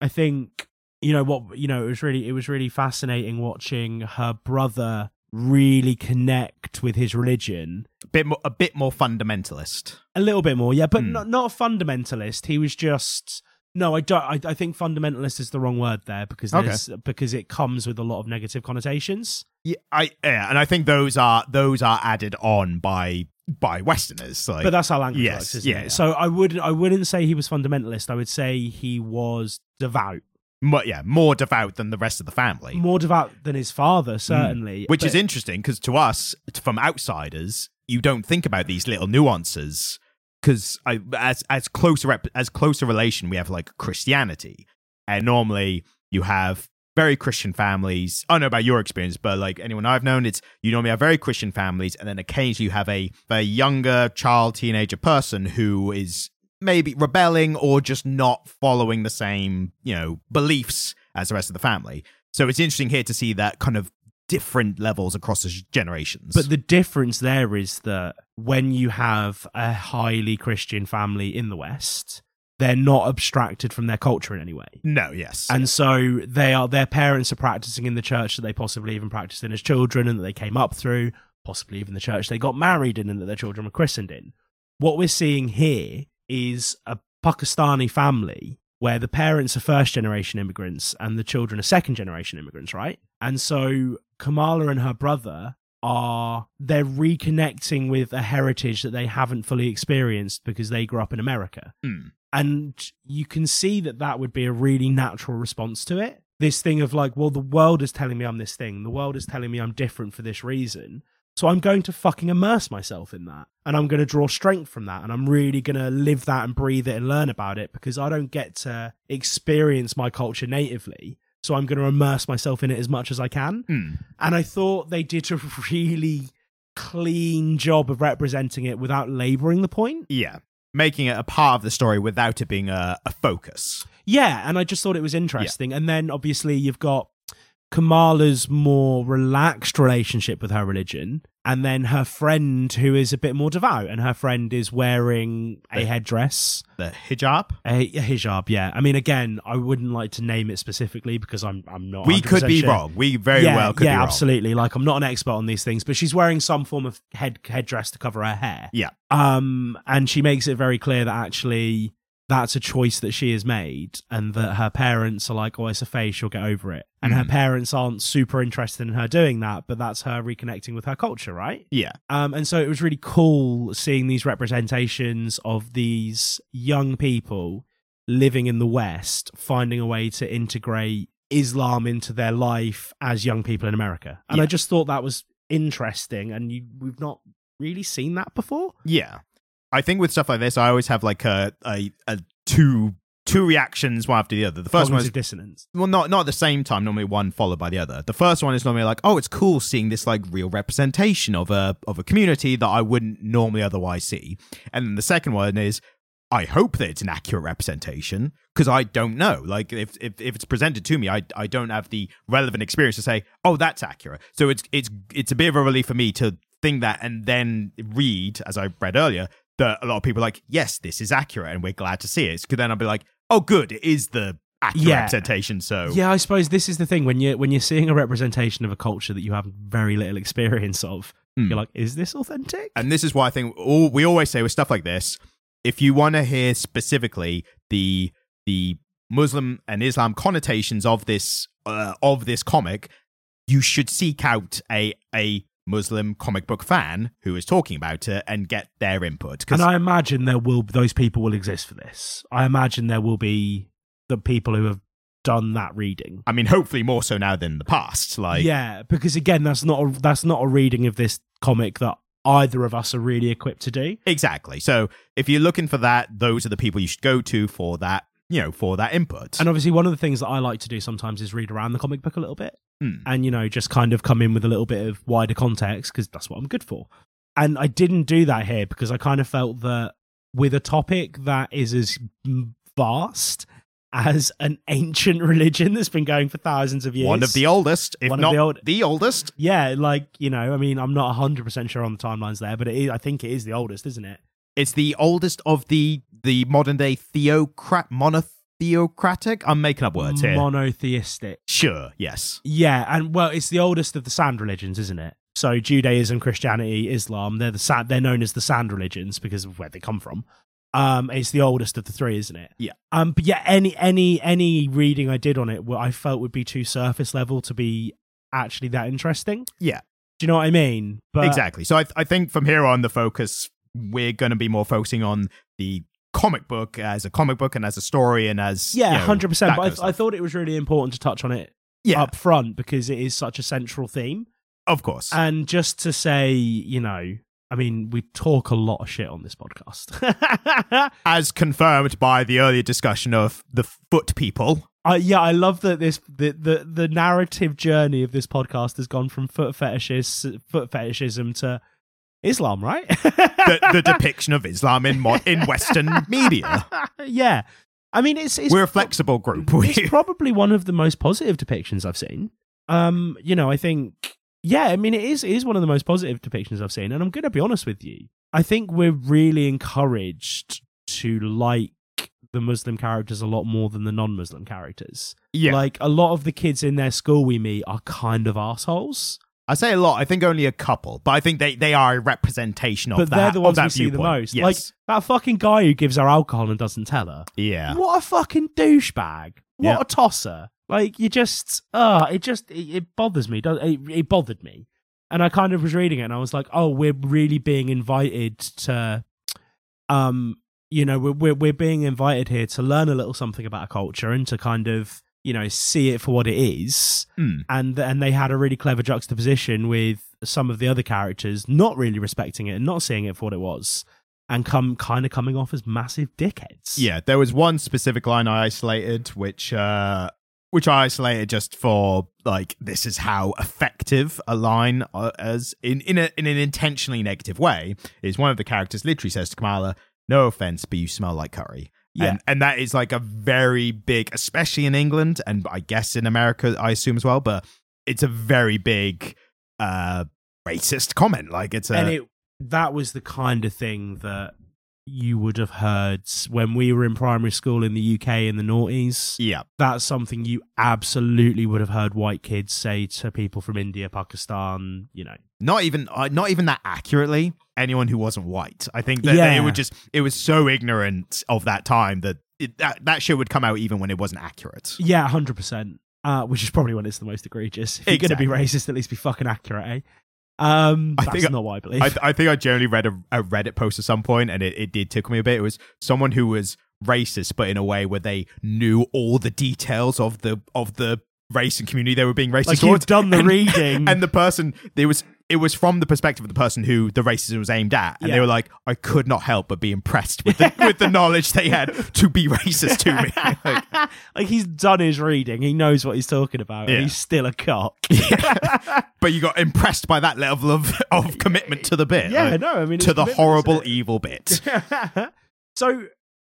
I think you know what you know it was really it was really fascinating watching her brother really connect with his religion A bit more, a bit more fundamentalist. a little bit more, yeah, but Hmm. not not a fundamentalist. He was just no. I don't. I, I think fundamentalist is the wrong word there because Okay. because it comes with a lot of negative connotations. Yeah, I yeah, and I think those are those are added on by by Westerners. Like, but that's how language Yes, works, yeah, it? yeah. So I would I wouldn't say he was fundamentalist. I would say he was devout, mo- yeah, more devout than the rest of the family. more devout than his father, certainly. Mm. Which is interesting because to us, from outsiders, you don't think about these little nuances because as as close rep- as close a relation we have like Christianity, and normally you have very Christian families. I don't know about your experience, but like anyone I've known, it's you normally have very Christian families, and then occasionally you have a a younger child, teenager person who is maybe rebelling or just not following the same you know beliefs as the rest of the family. So it's interesting here to see that kind of different levels across the generations. But the difference there is that when you have a highly Christian family in the West, they're not abstracted from their culture in any way. no, yes, And so they are their parents are practicing in the church that they possibly even practiced in as children and that they came up through, possibly even the church they got married in and that their children were christened in. What we're seeing here is a Pakistani family where the parents are first generation immigrants and the children are second generation immigrants, right? And so Kamala and her brother are they're reconnecting with a heritage that they haven't fully experienced because they grew up in America. Hmm. And you can see that that would be a really natural response to it. This thing of like, well, the world is telling me I'm this thing. The world is telling me I'm different for this reason. So I'm going to fucking immerse myself in that. And I'm going to draw strength from that. And I'm really going to live that and breathe it and learn about it because I don't get to experience my culture natively. So I'm going to immerse myself in it as much as I can. Hmm. And I thought they did a really clean job of representing it without laboring the point. yeah, making it a part of the story without it being a, a focus. Yeah, and I just thought it was interesting. And then obviously you've got Kamala's more relaxed relationship with her religion, and then her friend who is a bit more devout, and her friend is wearing a The- headdress, The hijab. a, a hijab. Yeah, I mean, again, I wouldn't like to name it specifically because I'm I'm not. we could 100% be sure. wrong. We very yeah, well could yeah, be wrong. Yeah, absolutely. Like I'm not an expert on these things, but she's wearing some form of head headdress to cover her hair. Yeah. Um, and she makes it very clear that actually that's a choice that she has made, and that her parents are like, "Oh, it's a phase. She'll get over it." And her Mhm. parents aren't super interested in her doing that, but that's her reconnecting with her culture, right? Yeah, Um, and so it was really cool seeing these representations of these young people living in the West, finding a way to integrate Islam into their life as young people in America. And I just thought that was interesting, and you, we've not really seen that before. yeah. I think with stuff like this, I always have like a a, a two two reactions one after the other. The first one is dissonance. well, not not at the same time. Normally, one followed by the other. The first one is normally like, oh, it's cool seeing this like real representation of a of a community that I wouldn't normally otherwise see. And then the second one is, I hope that it's an accurate representation because I don't know. Like if, if if it's presented to me, I I don't have the relevant experience to say, oh, that's accurate. So it's it's it's a bit of a relief for me to think that and then read, as I read earlier, that a lot of people are like, yes, this is accurate, and we're glad to see it. Because then I'll be like, oh, good, it is the accurate Yeah. representation. So Yeah, I suppose this is the thing when you when you're seeing a representation of a culture that you have very little experience of, Hmm. you're like, is this authentic? and this is why I think all, we always say with stuff like this, if you want to hear specifically the the Muslim and Islam connotations of this uh, of this comic, you should seek out a a Muslim comic book fan who is talking about it and get their input. And I imagine there will those people will exist for this. I imagine there will be the people who have done that reading. I mean, hopefully more so now than the past. Like, yeah, because again, that's not a, that's not a reading of this comic that either of us are really equipped to do. exactly. So if you're looking for that, those are the people you should go to for that. You know, for that input. And obviously, one of the things that I like to do sometimes is read around the comic book a little bit, Hmm. and you know, just kind of come in with a little bit of wider context because that's what I'm good for. And I didn't do that here because I kind of felt that with a topic that is as vast as an ancient <laughs> religion that's been going for thousands of years, One of the oldest, if One of not the old- the oldest. yeah, like you know, I mean, I'm not 100 percent sure on the timelines there, but it is, I think it is the oldest, isn't it? It's the oldest of the the modern day theocrat monotheocratic. I'm making up words here. Monotheistic. sure, yes. Yeah, and well, it's the oldest of the sand religions, isn't it? So Judaism, Christianity, Islam, they're the sand, they're known as the sand religions because of where they come from. Um, it's the oldest of the three, isn't it? Yeah. Um, but yeah, any any any reading I did on it, what I felt would be too surface level to be actually that interesting. Yeah. Do you know what I mean? But exactly. So I, I think from here on, the focus we're going to be more focusing on the comic book as a comic book and as a story and as Yeah, you know, hundred percent. But I, of I thought it was really important to touch on it yeah, up front because it is such a central theme. of course. And just to say, you know, I mean, we talk a lot of shit on this podcast. <laughs> as confirmed by the earlier discussion of the foot people. I, yeah, I love that this the, the the narrative journey of this podcast has gone from foot fetishes foot fetishism to Islam, right? the, the depiction of Islam in mo- in Western media. <laughs> yeah, I mean, it's it's We're a flexible group. We, it's <laughs> probably one of the most positive depictions I've seen. Um, you know, I think yeah, I mean it is it is one of the most positive depictions I've seen, and I'm gonna be honest with you. I think we're really encouraged to like the Muslim characters a lot more than the non-Muslim characters. yeah, Like a lot of the kids in their school we meet are kind of assholes, I say a lot. I think only a couple, but I think they, they are a representation of but that. they're the ones that we see the most. Yes. Like that fucking guy who gives her alcohol and doesn't tell her. yeah, What a fucking douchebag! What Yeah. a tosser! Like you just, uh it just it, it bothers me. It, it bothered me, and I kind of was reading it and I was like, oh, we're really being invited to, um, you know, we're we're, we're being invited here to learn a little something about a culture and to kind of you know see it for what it is. Mm. And and they had a really clever juxtaposition with some of the other characters not really respecting it and not seeing it for what it was. And come kind of coming off as massive dickheads. yeah. There was one specific line I isolated, which uh, which I isolated just for like this is how effective a line uh, as in in, a, in an intentionally negative way is. One of the characters literally says to Kamala, "No offense, but you smell like curry." Yeah. And, and that is like a very big, especially in England and I guess in America, I assume as well, but it's a very big uh racist comment. Like it's a and it that was the kind of thing that you would have heard when we were in primary school in the UK in the noughties. yeah. That's something you absolutely would have heard white kids say to people from India, Pakistan, you know. Not even uh, not even that accurately. Anyone who wasn't white. I think that, that Yeah. it would just it was so ignorant of that time that it, that that shit would come out even when it wasn't accurate. Yeah, 100%. Uh, which is probably when it's the most egregious. If you're going to be racist, at least be fucking accurate, eh? Um, I that's think- not what I believe. I, I think I generally read a, a Reddit post at some point, and it, it did tickle me a bit. It was someone who was racist, but in a way where they knew all the details of the of the race and community they were being racist like towards. you've done the <laughs> and, reading. and the person there was it was from the perspective of the person who the racism was aimed at, and they were like, I could not help but be impressed with the, with the knowledge they had to be racist to me. Like, <laughs> like he's done his reading. He knows what he's talking about. Yeah. And he's still a cock. <laughs> but you got impressed by that level of of commitment to the bit, Yeah, like, no, I mean to the horrible evil bit. <laughs> so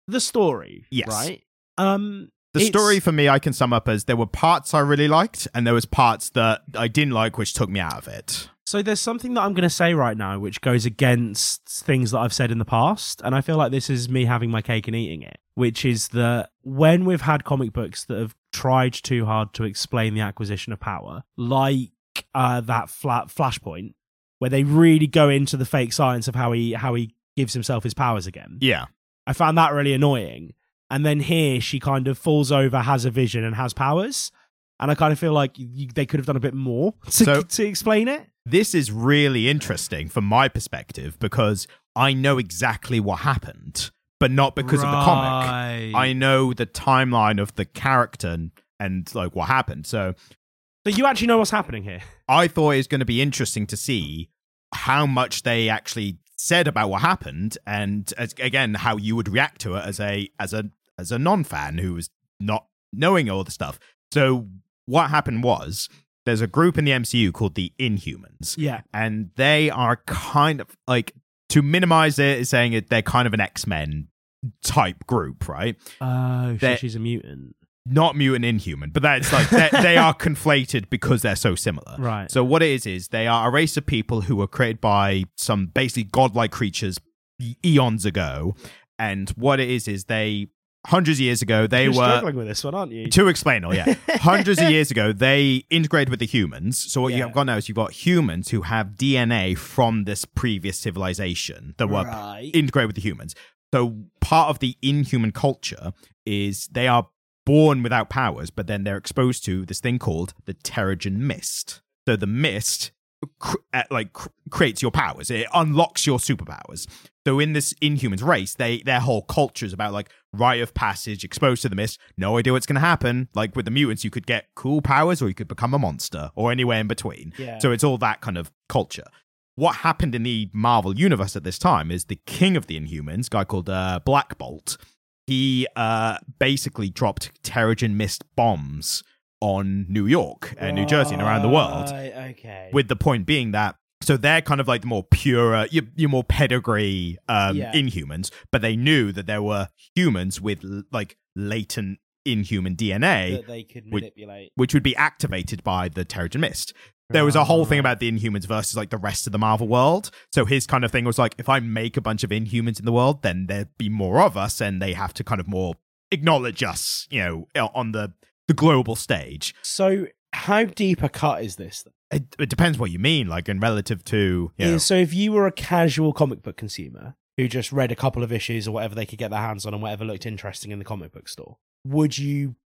the story, Yes. right? Um, The it's- story for me, I can sum up as there were parts I really liked, and there was parts that I didn't like, which took me out of it. So there's something that I'm going to say right now, which goes against things that I've said in the past, and I feel like this is me having my cake and eating it. Which is that when we've had comic books that have tried too hard to explain the acquisition of power, like uh, that flat Flashpoint, where they really go into the fake science of how he how he gives himself his powers again. Yeah, I found that really annoying. And then here she kind of falls over, has a vision, and has powers. And I kind of feel like you, they could have done a bit more <laughs> to, So- to explain it. this is really interesting from my perspective because I know exactly what happened, but not because of the comic. I know the timeline of the character and, and like what happened. So So you actually know what's happening here. I thought it was going to be interesting to see how much they actually said about what happened, and as, again how you would react to it as a as a as a non fan who was not knowing all the stuff. So what happened was there's a group in the MCU called the Inhumans, Yeah. and they are kind of like to minimize it is saying it they're kind of an X Men type group, right? Oh, They're- she's a mutant. Not mutant inhuman, but that's like they are <laughs> conflated because they're so similar. Right. So what it is is they are a race of people who were created by some basically godlike creatures eons ago, and what it is is they hundreds of years ago they You're were struggling with this one, aren't you? to explain all yeah <laughs> hundreds of years ago they integrated with the humans so what you've got now is you've got humans who have dna from this previous civilization that were Right. integrate with the humans. So part of the inhuman culture is they are born without powers, but then they're exposed to this thing called the Terrigen Mist. So the mist cr- uh, like cr- creates your powers. It unlocks your superpowers. So in this Inhumans race, they their whole culture is about like rite of passage, exposed to the mist, no idea what's going to happen. Like with the mutants, you could get cool powers, or you could become a monster, or anywhere in between. Yeah. So it's all that kind of culture. What happened in the Marvel universe at this time is the king of the Inhumans, guy called uh, Black Bolt. He uh, basically dropped Terrigen Mist bombs on New York and New Jersey and around the world Okay. with the point being that so they're kind of like the more pure your, your more pedigree um Yeah. inhumans but they knew that there were humans with l- like latent inhuman dna that they could which- manipulate. which would be activated by the terrigen mist there was a whole thing about the inhumans versus like the rest of the marvel world. So his kind of thing was like if i make a bunch of inhumans in the world then there'd be more of us and they have to kind of more acknowledge us you know uh, on the the global stage. So, how deep a cut is this? It, it depends what you mean like in relative to you know, So, if you were a casual comic book consumer who just read a couple of issues or whatever they could get their hands on and whatever looked interesting in the comic book store, would you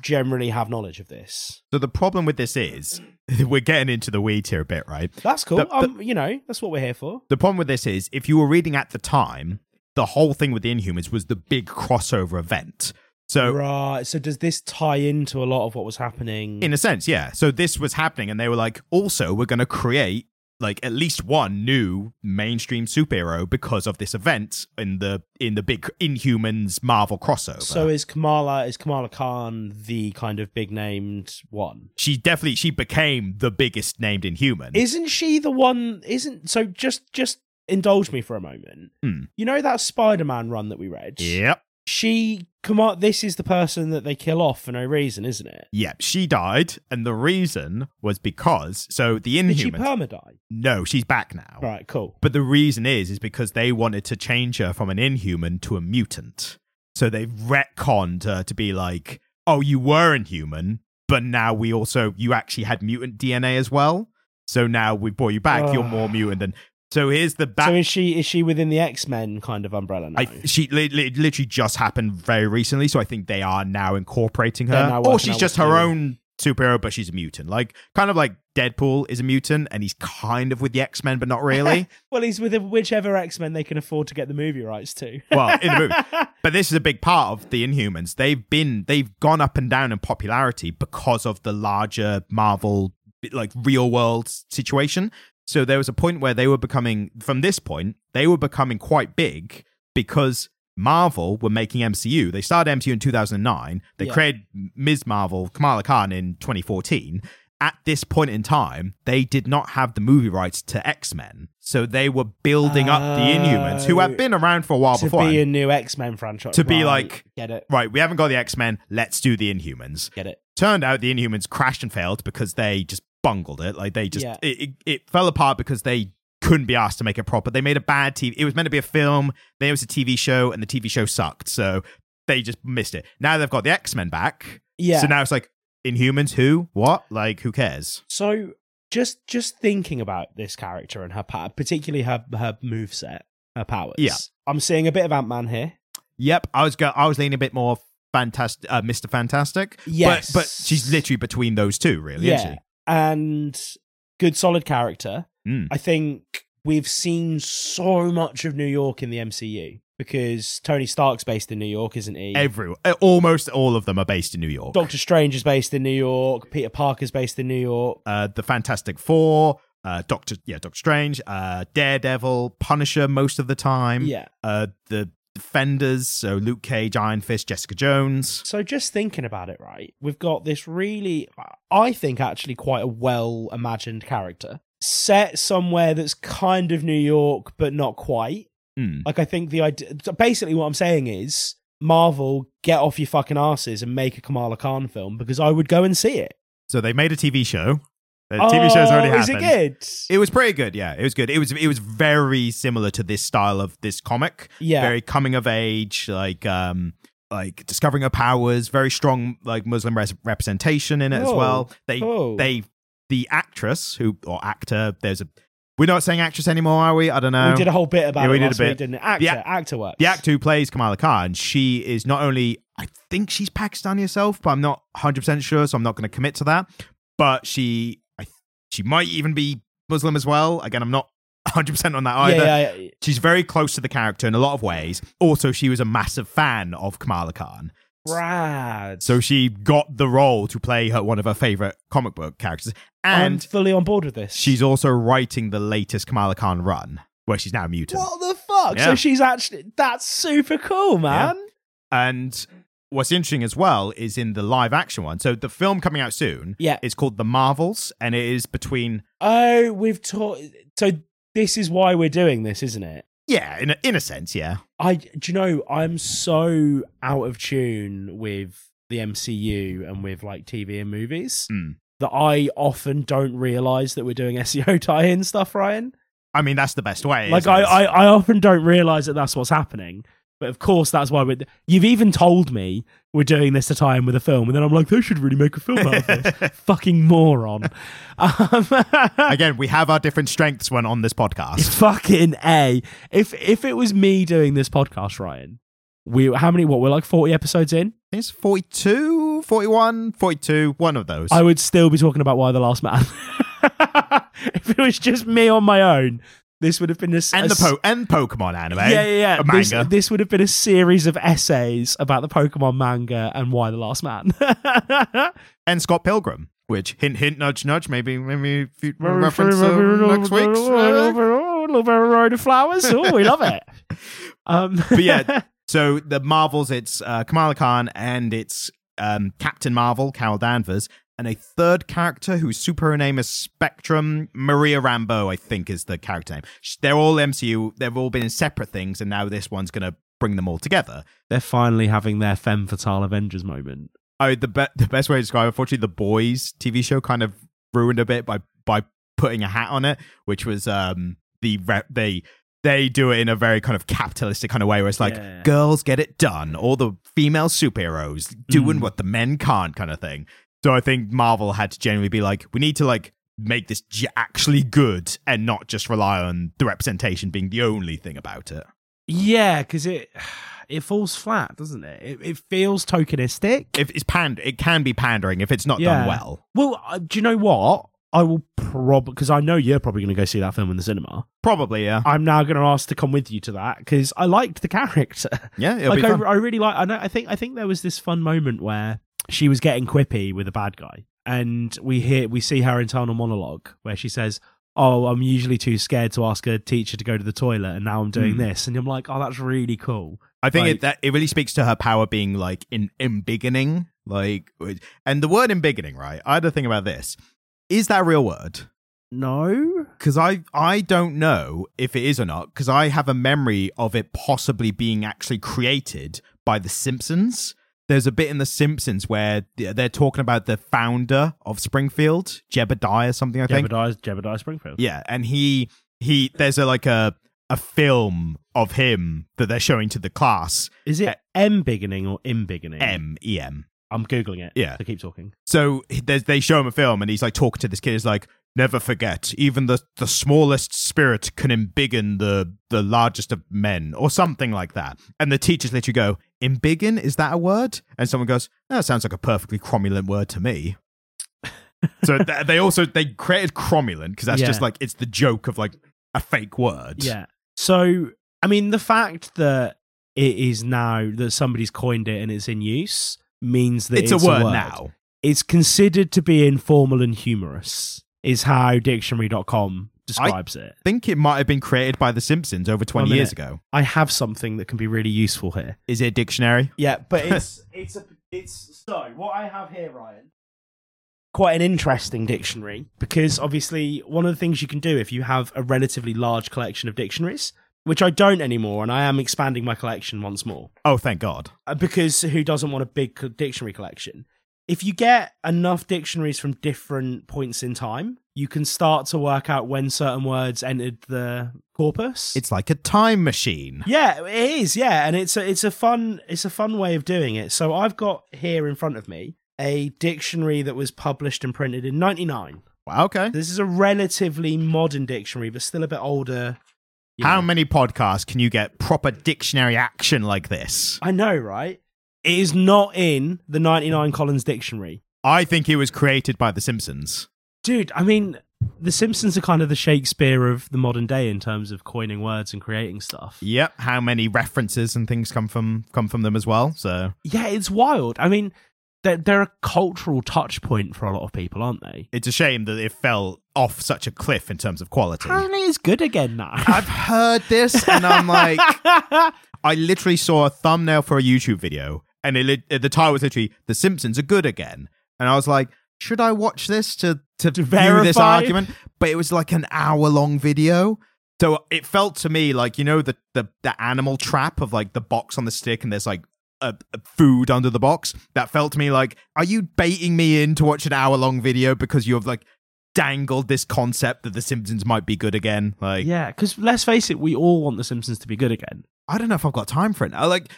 generally have knowledge of this? So the problem with this is <laughs> we're getting into the weeds here a bit, right? That's cool. The- the- um, you know, that's what we're here for. The problem with this is if you were reading at the time, the whole thing with the Inhumans was the big crossover event. So right. So, does this tie into a lot of what was happening? in a sense, yeah. So this was happening and they were like, also we're gonna create like at least one new mainstream superhero because of this event in the in the big Inhumans Marvel crossover. so, is Kamala is Kamala Khan the kind of big named one? she definitely she became the biggest named Inhuman. Isn't she the one? Isn't so? Just just indulge me for a moment. Hmm. You know that Spider-Man run that we read. yep. She come on. This is the person that they kill off for no reason, isn't it? Yep, she died, and the reason was because so the inhuman. Did she Inhumans. perma die? no, she's back now. Right, cool. But the reason is is because they wanted to change her from an Inhuman to a mutant. So they've retconned her to be like, oh, you were Inhuman, but now we also you actually had mutant DNA as well. So now we brought you back. You're ah. more mutant than. So here's the back. so is she is she within the X Men kind of umbrella now? I, she li- li- literally just happened very recently, so I think they are now incorporating her, now or she's just her do. own superhero, but she's a mutant. Like kind of like Deadpool is a mutant, and he's kind of with the X Men, but not really. <laughs> well, he's with whichever X Men they can afford to get the movie rights to. well, in the movie, <laughs> but this is a big part of the Inhumans. They've been they've gone up and down in popularity because of the larger Marvel like real world situation. So there was a point where they were becoming from this point they were becoming quite big because Marvel were making MCU. They started MCU in 2009. They Yeah. created Ms. Marvel, Kamala Khan in 2014. At this point in time, they did not have the movie rights to X Men. So they were building up the Inhumans, who had oh. been around for a while to before. To be a new X Men franchise. To be like- get it, right, we haven't got the X Men. Let's do the Inhumans. get it. Turned out the Inhumans crashed and failed because they just bungled it. Like they just Yeah. it, it, it fell apart because they couldn't be asked to make it proper. They made a bad TV. It was meant to be a film. Then it was a TV show, and the TV show sucked. So they just missed it. Now they've got the X Men back. Yeah. So now it's like Inhumans. Who? What? Like who cares? So just just thinking about this character and her power, particularly her her move set, her powers. Yeah. I'm seeing a bit of Ant Man here. Yep. I was go- I was leaning a bit more fantastic, uh, Mister Fantastic. Yes. But but she's literally between those two, really. yeah, and good solid character. Mm. I think we've seen so much of New York in the MCU because Tony Stark's based in New York, isn't he? Every uh, almost all of them are based in New York. Doctor Strange is based in New York. Peter Parker's based in New York. uh, the Fantastic Four, uh, Doctor, yeah, Doctor Strange, uh, Daredevil, Punisher most of the time. Yeah. Uh, the Defenders, so Luke Cage, Iron Fist, Jessica Jones. So just thinking about it, right? We've got this really, I think, actually quite a well imagined character set somewhere that's kind of New York, but not quite. Hmm. Like I think the idea, basically, what I'm saying is, Marvel, get off your fucking asses and make a Kamala Khan film because I would go and see it. So they made a TV show. The TV show's already Oh, is happened. it good? It was pretty good, yeah. It was good. It was it was very similar to this style of this comic. yeah. Very coming of age, like um like discovering her powers, very strong like Muslim res- representation in it as Oh, well. They cool. they the actress who or actor, there's a we're not saying actress anymore, are we? I don't know. we did a whole bit about Yeah, it we did a last week, bit. didn't it? Actor, Yeah. actor work. the actor who plays Kamala Khan, she is not only I think she's Pakistani herself, but I'm not 100% sure, so I'm not going to commit to that. But she she might even be Muslim as well. Again, I'm not <laughs> 100% on that either. Yeah, yeah, yeah. She's very close to the character in a lot of ways. Also, she was a massive fan of Kamala Khan. Rad. So she got the role to play her one of her favorite comic book characters. I'm And fully on board with this. she's also writing the latest Kamala Khan run, where she's now mutant. what the fuck? So she's actually that's super cool, man. And what's interesting as well is in the live action one. So the film coming out soon Yeah. is called The Marvels, and it is between Oh, we've taught. So this is why we're doing this, isn't it? yeah, in a, in a sense, yeah. I do you know I'm so out of tune with the MCU and with like TV and movies Hmm. that I often don't realize that we're doing SEO <laughs> tie-in stuff, Ryan. I mean, that's the best way. Like I. I, I often don't realize that that's what's happening. But of course, that's why we're. You've even told me we're doing this to tie in with a film, and then I'm like, they should really make a film out of this. <laughs> Fucking moron. Um, <laughs> Again, we have our different strengths when on this podcast. fucking a. If if it was me doing this podcast, Ryan, we how many? What we're like forty episodes in. It's 42, 41, 42, one of those. I would still be talking about Y: The Last Man. <laughs> if it was just me on my own, this would have been a, and the po- and Pokemon anime. Yeah, yeah, yeah. This, manga. this would have been a series of essays about the Pokemon manga and Y: The Last Man. <laughs> and Scott Pilgrim, which hint, hint, nudge, nudge. Maybe, maybe reference uh, next week's. uh, little road of flowers. Oh, we love it. <laughs> Um, But yeah, <laughs> so the Marvels, it's uh, Kamala Khan and it's um, Captain Marvel, Carol Danvers, and a third character whose super name is Spectrum. Maria Rambeau, I think, is the character name. They're all MCU. They've all been in separate things, and now this one's going to bring them all together. they're finally having their femme fatale Avengers moment. Oh, the be- the best way to describe it, unfortunately, the boys TV show kind of ruined a bit by by putting a hat on it, which was um the re- they they do it in a very kind of capitalistic kind of way where it's like Yeah. girls get it done, all the female superheroes doing Mm. what the men can't kind of thing. So I think Marvel had to genuinely be like, we need to like make this j- actually good and not just rely on the representation being the only thing about it. Yeah, because it <sighs> it falls flat, doesn't it? It, it feels tokenistic. If it's pand, it can be pandering if it's not Yeah. done well. Well, uh, do you know what? I will probably because I know you're probably going to go see that film in the cinema. Probably, yeah, I'm now going to ask to come with you to that because I liked the character. yeah. Like I. I really like. I know. I think. I think there was this fun moment where she was getting quippy with a bad guy, and we hear we see her internal monologue where she says, "Oh, I'm usually too scared to ask a teacher to go to the toilet, and now I'm doing Hmm. this." And I'm like, "Oh, that's really cool." I think Like- it that it really speaks to her power being like in embiggening, like, and the word embiggening, right? I had to think about this. Is that a real word? No, Because I I don't know if it is or not. Because I have a memory of it possibly being actually created by the Simpsons. There's a bit in the Simpsons where they're talking about the founder of Springfield, Jebediah, or something. I think. Jebediah, Jebediah Springfield. Yeah, and he he there's a like a a film of him that they're showing to the class. Is it M beginning or M beginning? M E M. I'm googling it. Yeah. So keep talking. So he- they show him a film, and he's like talking to this kid. He's like, "Never forget, even the the smallest spirit can embiggen the the largest of men," or something like that. And the teachers let you go, "Embiggen is that a word?" And someone goes, "That sounds like a perfectly cromulent word to me." <laughs> so th- they also they created cromulent because that's Yeah. just like it's the joke of like a fake word. Yeah. So, I mean, the fact that it is now that somebody's coined it and it's in use means that it's, it's, a, word now. It's considered to be informal and humorous, is how dictionary.com describes it. I think it might have been created by The Simpsons over 20 years ago. I have something that can be really useful here. Is it a dictionary? Yeah, but <laughs> it's it's a it's so what I have here, Ryan. Quite an interesting dictionary because obviously one of the things you can do if you have a relatively large collection of dictionaries, which I don't anymore, and I am expanding my collection once more Oh, thank God. uh, because who doesn't want a big dictionary collection? If you get enough dictionaries from different points in time, you can start to work out when certain words entered the corpus. It's like a time machine. Yeah, it is. Yeah, and it's a it's a fun it's a fun way of doing it. So I've got here in front of me a dictionary that was published and printed in '99. Wow, okay. This is a relatively modern dictionary, but still a bit older. How know. many podcasts can you get proper dictionary action like this? I know, right? It is not in the '99 Collins Dictionary, I think it was created by The Simpsons. dude. I mean, The Simpsons are kind of the Shakespeare of the modern day in terms of coining words and creating stuff. Yep. How many references and things come from come from them as well? So Yeah, it's wild. I mean, they're, they're a cultural touch point for a lot of people, aren't they? it's a shame that it fell off such a cliff in terms of quality. Apparently, it's good again now. I've heard this, and I'm like, <laughs> I literally saw a thumbnail for a YouTube video, and it, the title was literally "The Simpsons are good again," and I was like, should I watch this to to, view this argument? But it was like an hour long video. So it felt to me like you know the the the animal trap of like the box on the stick and there's like a, a food under the box. That felt to me like, are you baiting me in to watch an hour long video because you've like dangled this concept that the Simpsons might be good again? Like, yeah, because let's face it, we all want The Simpsons to be good again. I don't know if I've got time for it now. Like, i-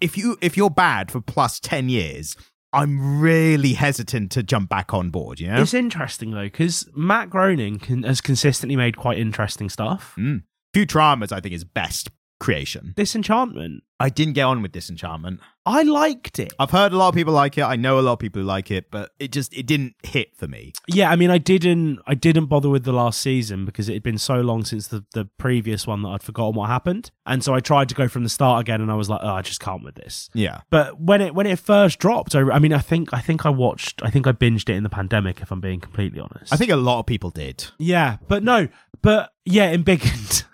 if you if you're bad for plus ten years, I'm really hesitant to jump back on board. You know, It's interesting though, because Matt Groening can, has consistently made quite interesting stuff. Mm. Futurama's I think is best creation. Disenchantment, I didn't get on with Disenchantment. I liked it. I've heard a lot of people like it. I know a lot of people who like it, but it just it didn't hit for me. Yeah, I mean, I didn't, I didn't bother with the last season because it had been so long since the, the previous one that I'd forgotten what happened, and so I tried to go from the start again, and I was like, oh, I just can't with this. Yeah. But when it when it first dropped, I, I mean, I think I think I watched, I think I binged it in the pandemic. If I'm being completely honest, I think a lot of people did. yeah, but no, but yeah, in Bigland, <laughs>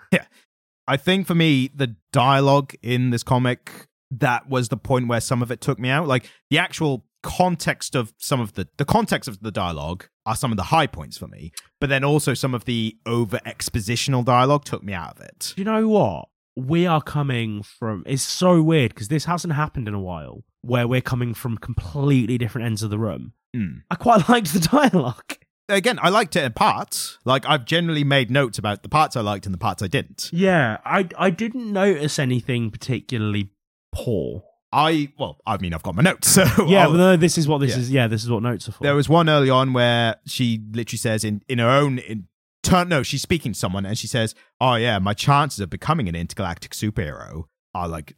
I think for me, the dialogue in this comic, that was the point where some of it took me out. Like the actual context of some of the the context of the dialogue are some of the high points for me. But then also some of the over expositional dialogue took me out of it. Do you know what? We are coming from. It's so weird because this hasn't happened in a while. Where we're coming from completely different ends of the room. Mm. I quite <laughs> liked the dialogue. Again, I liked it in parts. Like I've generally made notes about the parts I liked and the parts I didn't. Yeah, I I didn't notice anything particularly poor. I well, I mean, I've got my notes. <laughs> So Yeah, well, no, this is what this Yeah. is. Yeah, this is what notes are for. There was one early on where she literally says in in her own in turn no, she's speaking to someone and she says, "Oh yeah, my chances of becoming an intergalactic superhero are like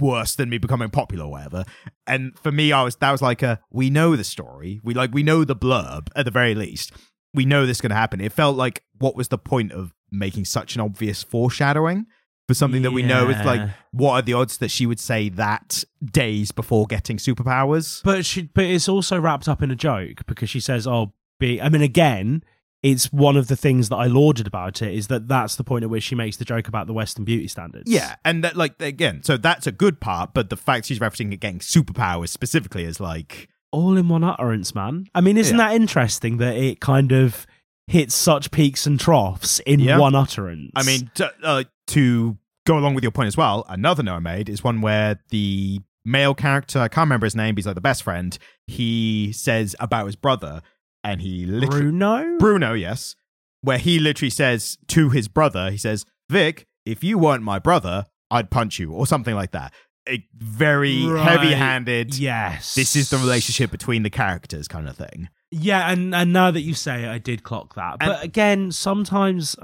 worse than me becoming popular or whatever." And for me, I was that was like a we know the story. We like we know the blurb at the very least. We know this is going to happen. It felt like what was the point of making such an obvious foreshadowing for something that we know is like what are the odds that she would say that days before getting superpowers? but she, but it's also wrapped up in a joke because she says, "Oh, be." I mean, again, it's one of the things that I lauded about it is that that's the point at which she makes the joke about the Western beauty standards. Yeah, and that like again, so that's a good part, but the fact she's referencing it getting superpowers specifically is like all in one utterance, man. I mean, isn't Yeah. that interesting that it kind of hits such peaks and troughs in Yeah. one utterance? I mean to, uh, to go along with your point as well, another note I made is one where the male character, I can't remember his name, but he's like the best friend, he says about his brother and he literally Bruno. Bruno, yes, where he literally says to his brother, he says, "Vic, if you weren't my brother, I'd punch you," or something like that. A very Right. heavy-handed. Yes, This is the relationship between the characters, kind of thing. Yeah, and and now that you say it, I did clock that. But again, sometimes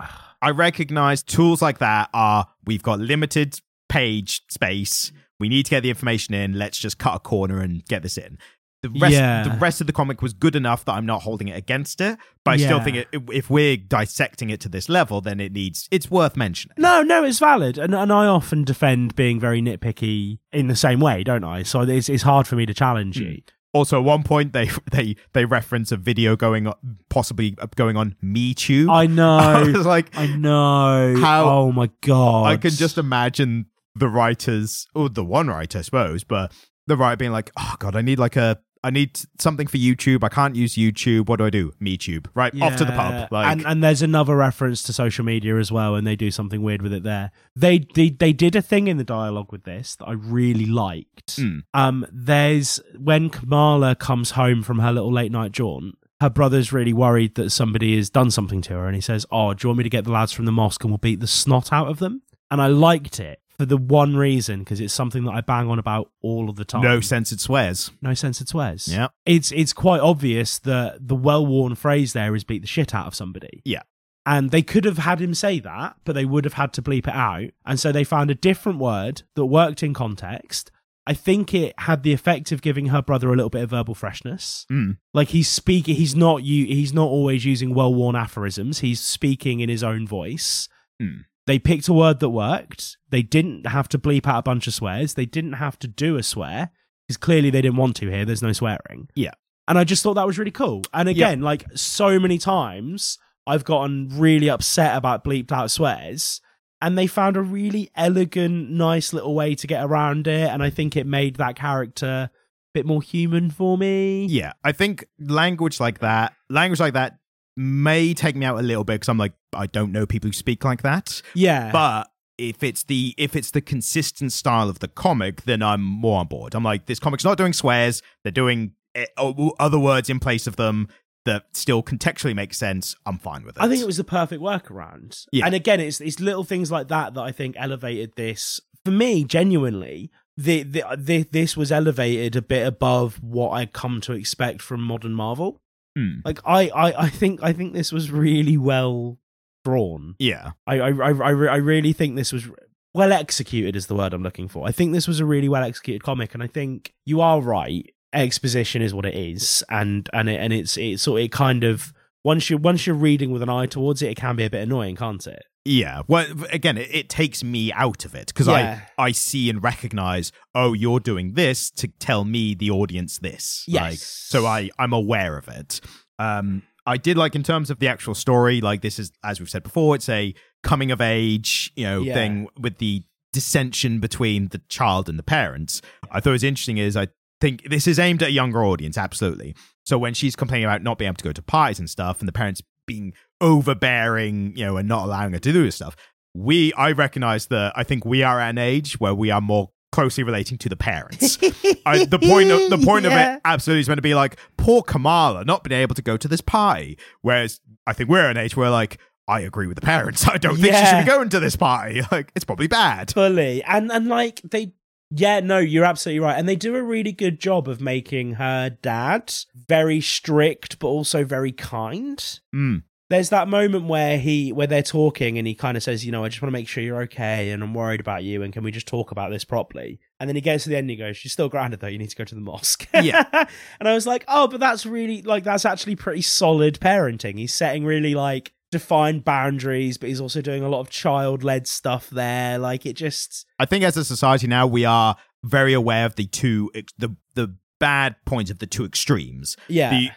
I recognize tools like that are we've got limited page space. We need to get the information in. Let's just cut a corner and get this in. The rest, Yeah. the rest of the comic was good enough that I'm not holding it against it. But I still think it, if we're dissecting it to this level, then it needs it's worth mentioning. no, no, it's valid, and and I often defend being very nitpicky in the same way, don't I? So it's it's hard for me to challenge you. Hmm. Also, at one point they <laughs> they they reference a video going possibly uh, going on MeTube. I <laughs> I know, was like, I know. How- oh my god! I can just imagine the writers, or the one writer, I suppose, but the writer being like, "Oh God, I need like a, I need something for YouTube. I can't use YouTube. What do I do? MeTube, right? Off to the pub. Like, and and there's another reference to social media as well, and they do something weird with it there. They they they did a thing in the dialogue with this that I really liked. Mm. Um, there's when Kamala comes home from her little late night jaunt. Her brother's really worried that somebody has done something to her, and he says, "Oh, do you want me to get the lads from the mosque and we'll beat the snot out of them?" And I liked it for the one reason because it's something that I bang on about all of the time. no censored swears. no censored swears Yeah, it's it's quite obvious that the well-worn phrase there is beat the shit out of somebody. Yeah. And they could have had him say that, but they would have had to bleep it out. And so they found a different word that worked in context I think it had the effect of giving her brother a little bit of verbal freshness. Mm. Like he's speaking, he's not you, he's not always using well-worn aphorisms. He's speaking in his own voice. Mm. They picked a word that worked. They didn't have to bleep out a bunch of swears. They didn't have to do a swear because clearly they didn't want to here. There's no swearing. Yeah. And I just thought that was really cool. And again, like so many times, I've gotten really upset about bleeped out swears. And they found a really elegant, nice little way to get around it. And I think it made that character a bit more human for me. Yeah, I think language like that, language like that may take me out a little bit because I'm like, I don't know people who speak like that. Yeah. But if it's the if it's the consistent style of the comic, then I'm more on board. I'm like, this comic's not doing swears; they're doing eh, o- other words in place of them that still contextually make sense. I'm fine with it. I think it was the perfect workaround. Yeah. And again, it's it's little things like that that I think elevated this for me. Genuinely, the, the, the this was elevated a bit above what I come to expect from modern Marvel. Hmm. Like I, I, I think I think this was really well drawn. Yeah, I, I, I, I I really think this was well executed. Is the word I'm looking for. I think this was a really well executed comic, and I think you are right. Exposition is what it is, and and it, and it's it's sort it kind of once you once you're reading with an eye towards it, it can be a bit annoying, can't it? Yeah. Well, again, it, it takes me out of it because Yeah. I I see and recognize. Oh, you're doing this to tell me the audience this. Like, Yes. so I I'm aware of it. Um, I did like in terms of the actual story. Like this is as we've said before, it's a coming of age, you know, Yeah. thing with the dissension between the child and the parents. I thought it was interesting is I think this is aimed at a younger audience, absolutely. So when she's complaining about not being able to go to parties and stuff, and the parents being overbearing, you know, and not allowing her to do this stuff, we I recognize that I think we are at an age where we are more closely relating to the parents. <laughs> I, the point of the point Yeah. of it absolutely is meant to be like poor Kamala not being able to go to this party. Whereas I think we're at an age where like I agree with the parents. <laughs> I don't think she should be going to this party. <laughs> Like it's probably bad. fully and and like they yeah no you're absolutely right. And they do a really good job of making her dad very strict but also very kind. Mm. there's that moment where he where they're talking and he kind of says you know i just want to make sure you're okay and i'm worried about you and can we just talk about this properly? And then he gets to the end and he goes you're still grounded though. You need to go to the mosque. Yeah. <laughs> and i was like oh but that's really like that's actually pretty solid parenting. He's setting really like defined boundaries but he's also doing a lot of child-led stuff there like it just I think as a society now we are very aware of the two the the bad points of the two extremes. yeah The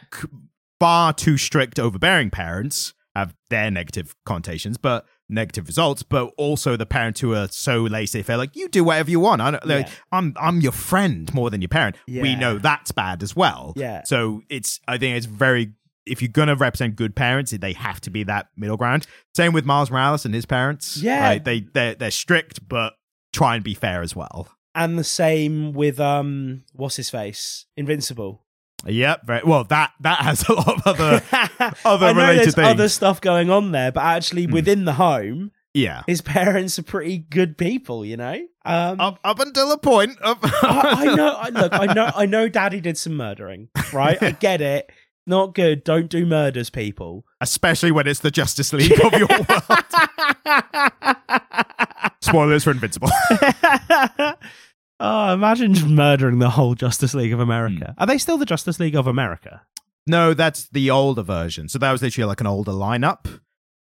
far too strict, overbearing parents have their negative connotations, but negative results. But also the parents who are so laissez-faire, like you do whatever you want. I don't, like, Yeah. I'm I'm your friend more than your parent. We know that's bad as well. Yeah. So it's I think it's very. If you're gonna represent good parents, they have to be that middle ground. Same with Miles Morales and his parents. Yeah. Like, they they're, they're strict, but try and be fair as well. and the same with um what's his face invincible Yep. Very, well, that that has a lot of other <laughs> other I know related there's things. other stuff going on there but actually Hmm. within the home yeah. his parents are pretty good people you know um Up up until a point. Up, I, I know I, look i <laughs> know i know daddy did some murdering right i <laughs> get it not good don't do murders people especially when it's the Justice League of your world. <laughs> Spoilers for Invincible. <laughs> oh imagine just murdering the whole justice league of america hmm. are they still the justice league of america no, that's the older version. So that was literally like an older lineup.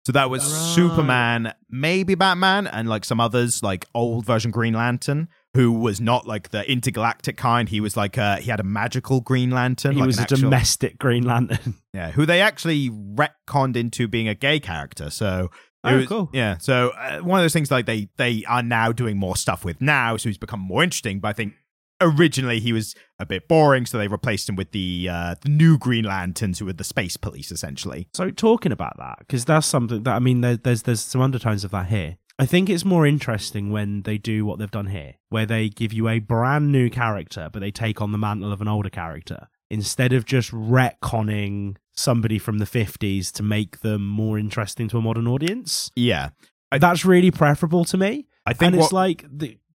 So that was Right. Superman, maybe Batman, and like some others, like old version Green Lantern, who was not like the intergalactic kind. He was like uh he had a magical Green Lantern. he like was a actual- domestic green lantern <laughs> Yeah, who they actually retconned into being a gay character. So Oh, was- cool. Yeah, so uh, one of those things like they they are now doing more stuff with now, so he's become more interesting. But I think originally he was a bit boring, so they replaced him with the uh, the new Green Lanterns, who were the space police essentially. So talking about that, because that's something that I mean, there, there's there's some undertones of that here. I think it's more interesting when they do what they've done here, where they give you a brand new character, but they take on the mantle of an older character instead of just retconning somebody from the 50s to make them more interesting to a modern audience. Yeah, I- That's really preferable to me. I think and it's what, like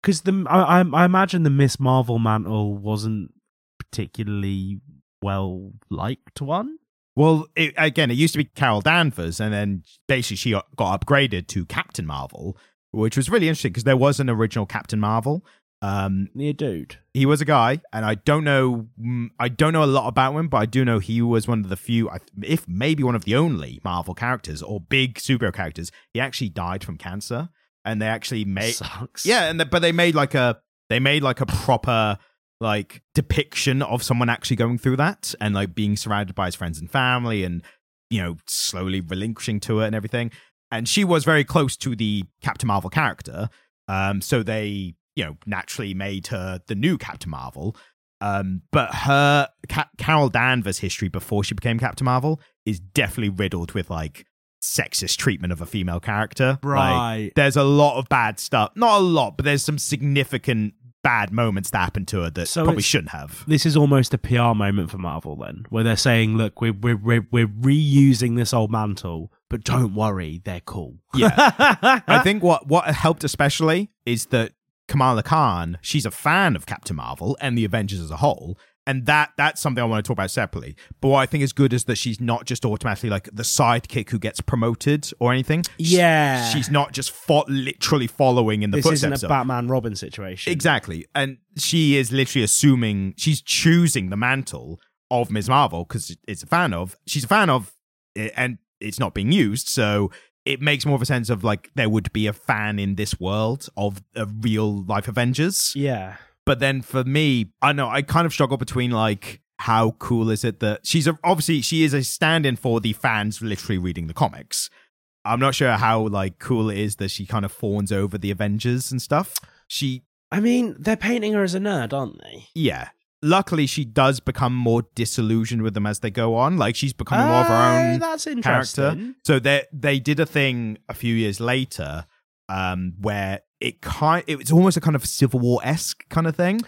because the, I, I I imagine the Miss Marvel mantle wasn't particularly well liked one. Well, it, again, it used to be Carol Danvers, and then basically she got, upgraded to Captain Marvel, which was really interesting because there was an original Captain Marvel. Um, Yeah, dude. he was a guy, and I don't know. mm, I don't know a lot about him, but I do know he was one of the few, if maybe one of the only Marvel characters or big superhero characters. He actually died from cancer, and they actually made Sucks. yeah, and the, but they made like a they made like a proper like depiction of someone actually going through that and like being surrounded by his friends and family and you know slowly relinquishing to it and everything. And she was very close to the Captain Marvel character, um, so they you know naturally made her the new Captain Marvel. Um, but her Ca- Carol Danvers' history before she became Captain Marvel is definitely riddled with like sexist treatment of a female character. Like, Right. there's a lot of bad stuff. Not a lot, but there's some significant bad moments that happened to her that So probably shouldn't have. this is almost a PR moment for Marvel then, where they're saying, "Look, we're we're we're, we're reusing this old mantle, but don't worry, they're cool." Yeah. <laughs> I think what what helped especially is that Kamala Khan, she's a fan of Captain Marvel and the Avengers as a whole. And that that's something I want to talk about separately. But what I think is good is that she's not just automatically like the sidekick who gets promoted or anything. She- Yeah. she's not just fo- literally following in the this isn't a of Batman Robin situation. Exactly. And she is literally assuming she's choosing the mantle of Ms. Marvel because it's a fan of. She's a fan of it and it's not being used. So it makes more of a sense of like there would be a fan in this world of a real life Avengers. Yeah. But then for me, I know I kind of struggle between like how cool is it that she's a, obviously she is a stand-in for the fans literally reading the comics. I'm not sure how like cool it is that she kind of fawns over the Avengers and stuff. She I mean, they're painting her as a nerd, aren't they? yeah. Luckily, she does become more disillusioned with them as they go on. Like she's becoming more of her Oh, own That's character. interesting. So they they did a thing a few years later, um, where it kind it was almost a kind of Civil War esque kind of thing,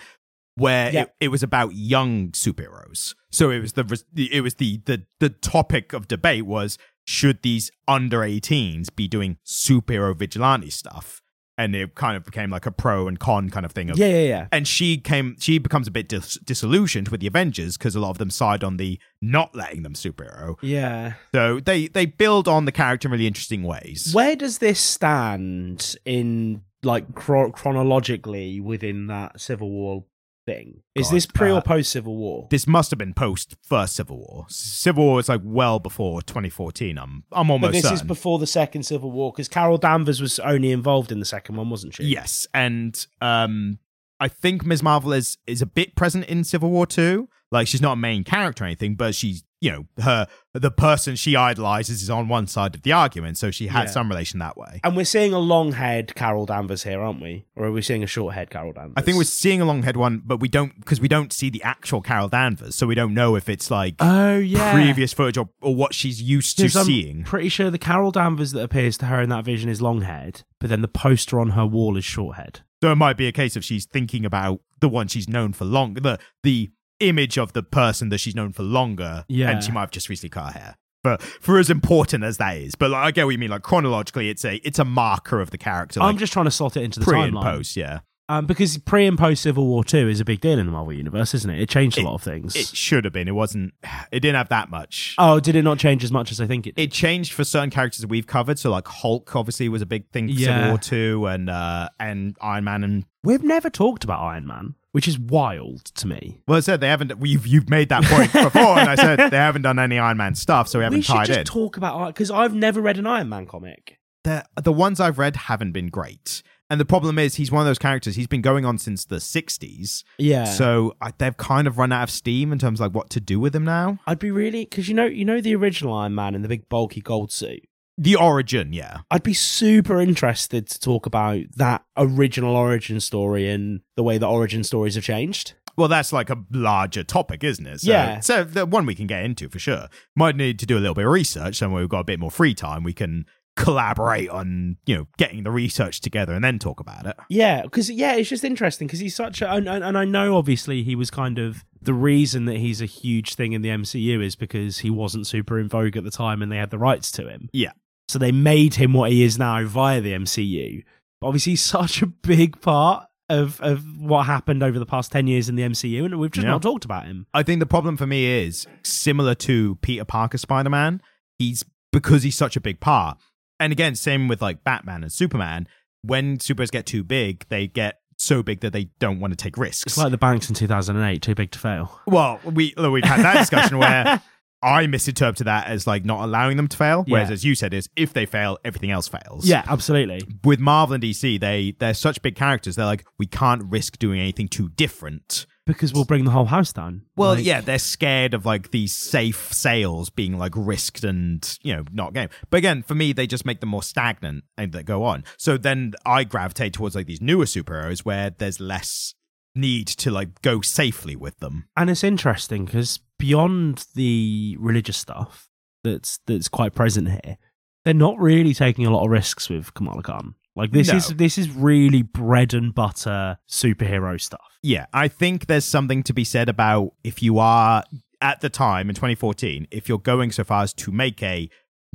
where Yeah. it, it was about young superheroes. So it was the it was the the the topic of debate was should these under 18s be doing superhero vigilante stuff, and it kind of became like a pro and con kind of thing of Yeah, yeah, yeah. and she came she becomes a bit dis- disillusioned with the avengers because a lot of them side on the not letting them superhero Yeah. so they they build on the character in really interesting ways Where does this stand in like chro- chronologically within that Civil War thing? Is God, this pre uh, or post Civil War? this must have been post first civil war civil war is like well before 2014 i'm i'm almost. But this is before the second Civil War because Carol Danvers was only involved in the second one, wasn't she? yes and um i think ms marvel is is a bit present in civil war too like she's not a main character or anything but she's you know her the person she idolizes is on one side of the argument so she had Yeah. some relation that way And we're seeing a long haired Carol Danvers here, aren't we? Or are we seeing a short haired Carol Danvers? I think we're seeing a long head one, but we don't because we don't see the actual Carol Danvers, so we don't know if it's like Oh, yeah. previous footage or, or what she's used to I'm seeing. pretty sure the Carol Danvers that appears to her in that vision is long haired, but then the poster on her wall is short haired. So it might be a case of she's thinking about the one she's known for long, the the image of the person that she's known for longer, Yeah. and she might have just recently cut her hair. But for as important as that is, but like, I get what you mean. Like chronologically, it's a it's a marker of the character. Like I'm just trying to slot it into the pre timeline. and post, yeah. Um, because pre and post Civil War Two is a big deal in the Marvel universe, isn't it? It changed a It- lot of things. It should have been. It wasn't. It didn't have that much. oh, did it not change as much as I think it did? it changed for certain characters that we've covered. So like Hulk obviously was a big thing for Yeah. Civil War two, and uh and Iron Man and We've never talked about Iron Man, which is wild to me. well, I said they haven't. We've you've made that point <laughs> before, and I said they haven't done any Iron Man stuff, so we haven't we should tied just in. talk about because I've never read an Iron Man comic. the the ones I've read haven't been great, and the problem is he's one of those characters. He's been going on since the '60s, Yeah. so I, they've kind of run out of steam in terms of like what to do with him now. I'd be really because you know you know the original Iron Man in the big bulky gold suit. The origin, yeah, I'd be super interested to talk about that original origin story and the way that origin stories have changed. Well, that's like a larger topic, isn't it? So, Yeah. So the one we can get into for sure. Might need to do a little bit of research, and when we've got a bit more free time, we can collaborate on you know getting the research together and then talk about it. Yeah, because yeah, it's just interesting because he's such a and and I know obviously he was kind of the reason that he's a huge thing in the MCU is because he wasn't super in vogue at the time and they had the rights to him. Yeah. So they made him what he is now via the MCU. But obviously, he's such a big part of of what happened over the past ten years in the MCU, and we've just Yeah. not talked about him. I think the problem for me is similar to Peter Parker Spider Man. He's because he's such a big part. And again, same with like Batman and Superman. When superheroes get too big, they get so big that they don't want to take risks. It's like the banks in 2008, too big to fail. well, we we've had that discussion where <laughs> I misinterpreted that as like not allowing them to fail, whereas Yeah. as you said, is if they fail, everything else fails. Yeah, absolutely. With Marvel and DC, they they're such big characters. They're like we can't risk doing anything too different. Because we'll bring the whole house down. Well, Like- yeah, they're scared of like these safe sales being like risked and you know not game. But again, for me, they just make them more stagnant and that go on. So then I gravitate towards like these newer superheroes where there's less need to like go safely with them. and it's interesting because beyond the religious stuff that's that's quite present here, they're not really taking a lot of risks with Kamala Khan. Like this No. is this is really bread and butter superhero stuff. Yeah, I think there's something to be said about if you are at the time in 2014, if you're going so far as to make a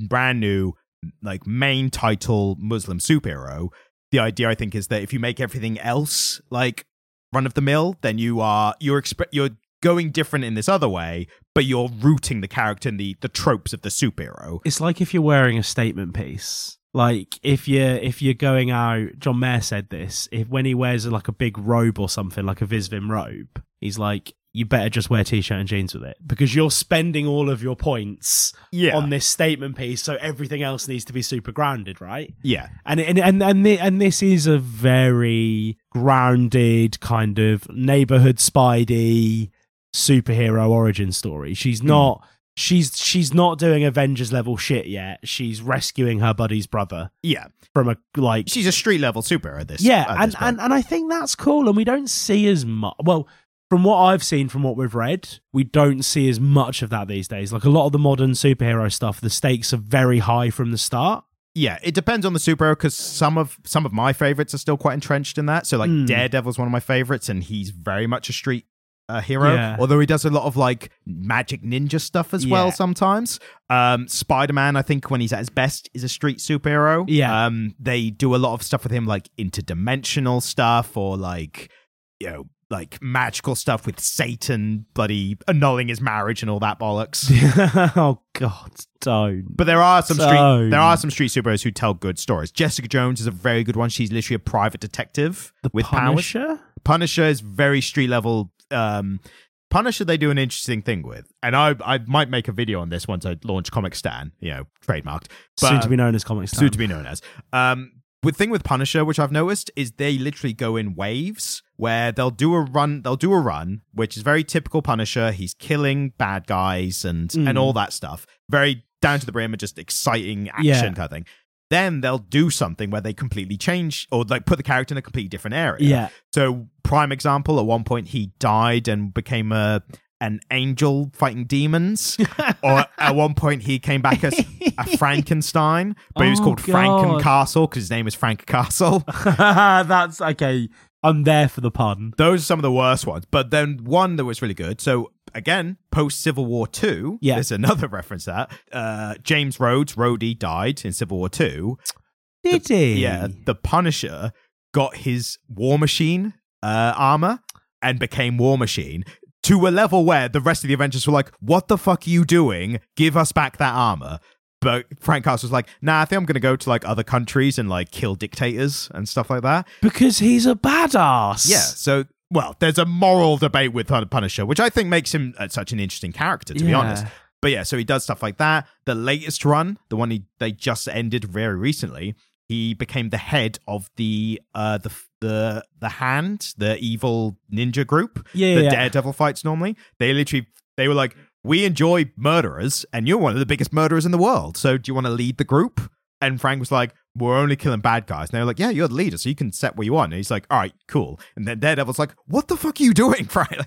brand new like main title Muslim superhero, the idea I think is that if you make everything else like run of the mill, then you are you're exp- you're going different in this other way, but you're rooting the character in the the tropes of the superhero. It's like if you're wearing a statement piece. Like if you're if you're going out, John Mayer said this. If when he wears like a big robe or something, like a Visvim robe, he's like, you better just wear t-shirt and jeans with it because you're spending all of your points Yeah. on this statement piece, so everything else needs to be super grounded, right? yeah. And and and and, thi- and this is a very grounded kind of neighborhood Spidey superhero origin story. She's Hmm. not she's she's not doing Avengers level shit yet. She's rescuing her buddy's brother Yeah. from a like She's a street level superhero at this. yeah, at and, this and and I think that's cool, and we don't see as much. Well, from what I've seen, from what we've read, we don't see as much of that these days. Like a lot of the modern superhero stuff, the stakes are very high from the start. Yeah, it depends on the superhero because some of some of my favorites are still quite entrenched in that. So like Mm. Daredevil's one of my favorites, and he's very much a street uh, hero. Yeah. Although he does a lot of like magic ninja stuff as well sometimes. Um, Spider Man, I think when he's at his best, is a street superhero. Yeah. Um, they do a lot of stuff with him, like interdimensional stuff or like you know. Like magical stuff with Satan, bloody annulling his marriage and all that bollocks. <laughs> oh God, don't. But there are some street Don't. there are some street superheroes who tell good stories. Jessica Jones is a very good one. She's literally a private detective The with powers. Punisher. Punisher is very street level. Um, Punisher they do an interesting thing with, and I I might make a video on this once I launch Comic Stan, you know, trademarked. But, soon to be known as Comic Stan. soon to be known as. Um, the thing with Punisher, which I've noticed, is they literally go in waves where they'll do a run. They'll do a run, which is very typical Punisher. He's killing bad guys and Mm. and all that stuff. Very down to the brim and just exciting action Yeah. kind of thing. Then they'll do something where they completely change or like put the character in a completely different area. Yeah. So prime example, at one point he died and became a an angel fighting demons. or at one point he came back as a <laughs> Frankenstein, but he was Oh, called God. Frankencastle because his name is Frank Castle. <laughs> That's okay. I'm there for the pun. Those are some of the worst ones. But then one that was really good. So again, post Civil War Two, Yeah. there's another <laughs> reference to that. Uh, James Rhodes, Rhodey, died in Civil War Two. Did he? Yeah, the Punisher got his War Machine uh, armor and became War Machine to a level where the rest of the Avengers were like, "What the fuck are you doing? Give us back that armor." But Frank Castle was like, "Nah, I think I'm gonna go to like other countries and like kill dictators and stuff like that." Because he's a badass. Yeah. So, well, there's a moral debate with Punisher, which I think makes him uh, such an interesting character, to be honest. But yeah, so he does stuff like that. The latest run, the one he they just ended very recently, he became the head of the uh the the the hand, the evil ninja group, Yeah, the yeah. Daredevil fights normally. They literally they were like, "We enjoy murderers, and you're one of the biggest murderers in the world. So do you want to lead the group?" And Frank was like, "We're only killing bad guys." And they were like, "Yeah, you're the leader, so you can set what you want." And he's like, "All right, cool." And then Daredevil's like, "What the fuck are you doing, <laughs> Frank?"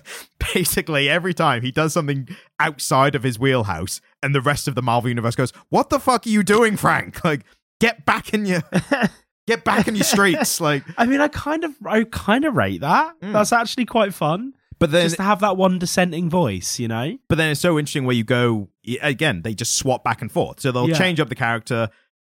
Basically, every time he does something outside of his wheelhouse, and the rest of the Marvel universe goes, "What the fuck are you doing, Frank?" Like, get back in your <laughs> get back in your streets. <laughs> Like, I mean, I kind of, I kind of rate that. Mm. That's actually quite fun. but then Just to have that one dissenting voice, you know? But then it's so interesting where you go again. They just swap back and forth, so they'll Yeah. change up the character,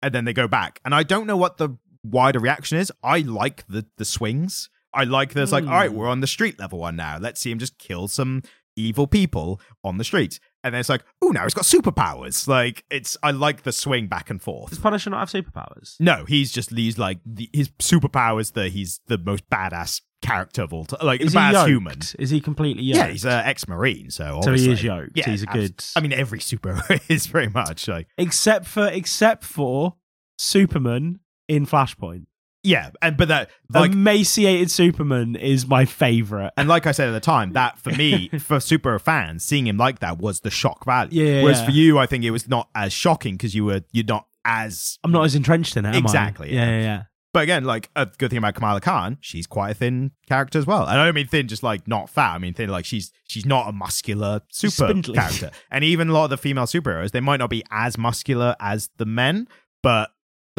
and then they go back. And I don't know what the wider reaction is. I like the the swings. I like there's like, Hmm. all right, we're on the street level one now. Let's see him just kill some evil people on the streets. And then it's like, oh, now he's got superpowers. Like it's, I like the swing back and forth. Does Punisher not have superpowers? No, he's just he's like the, his superpowers that he's the most badass character of all time, like Is the he human. Is he completely yoked? Yeah, he's an ex-marine, so so he obviously, is yoked. Yeah, he's a abs- good. I mean, every superhero <laughs> is pretty much like except for except for Superman in Flashpoint. Yeah, and but that like Emaciated Superman is my favorite. And like I said at the time, that for me, <laughs> for super fans, seeing him like that was the shock value. Yeah, Whereas yeah. for you, I think it was not as shocking because you were you're not as. I'm not as entrenched in it. am I? Exactly, Yeah, yeah. yeah. But again, like a good thing about Kamala Khan, she's quite a thin character as well. And I don't mean thin, just like not fat. I mean thin, like she's she's not a muscular super spindly. character. And even a lot of the female superheroes, they might not be as muscular as the men, but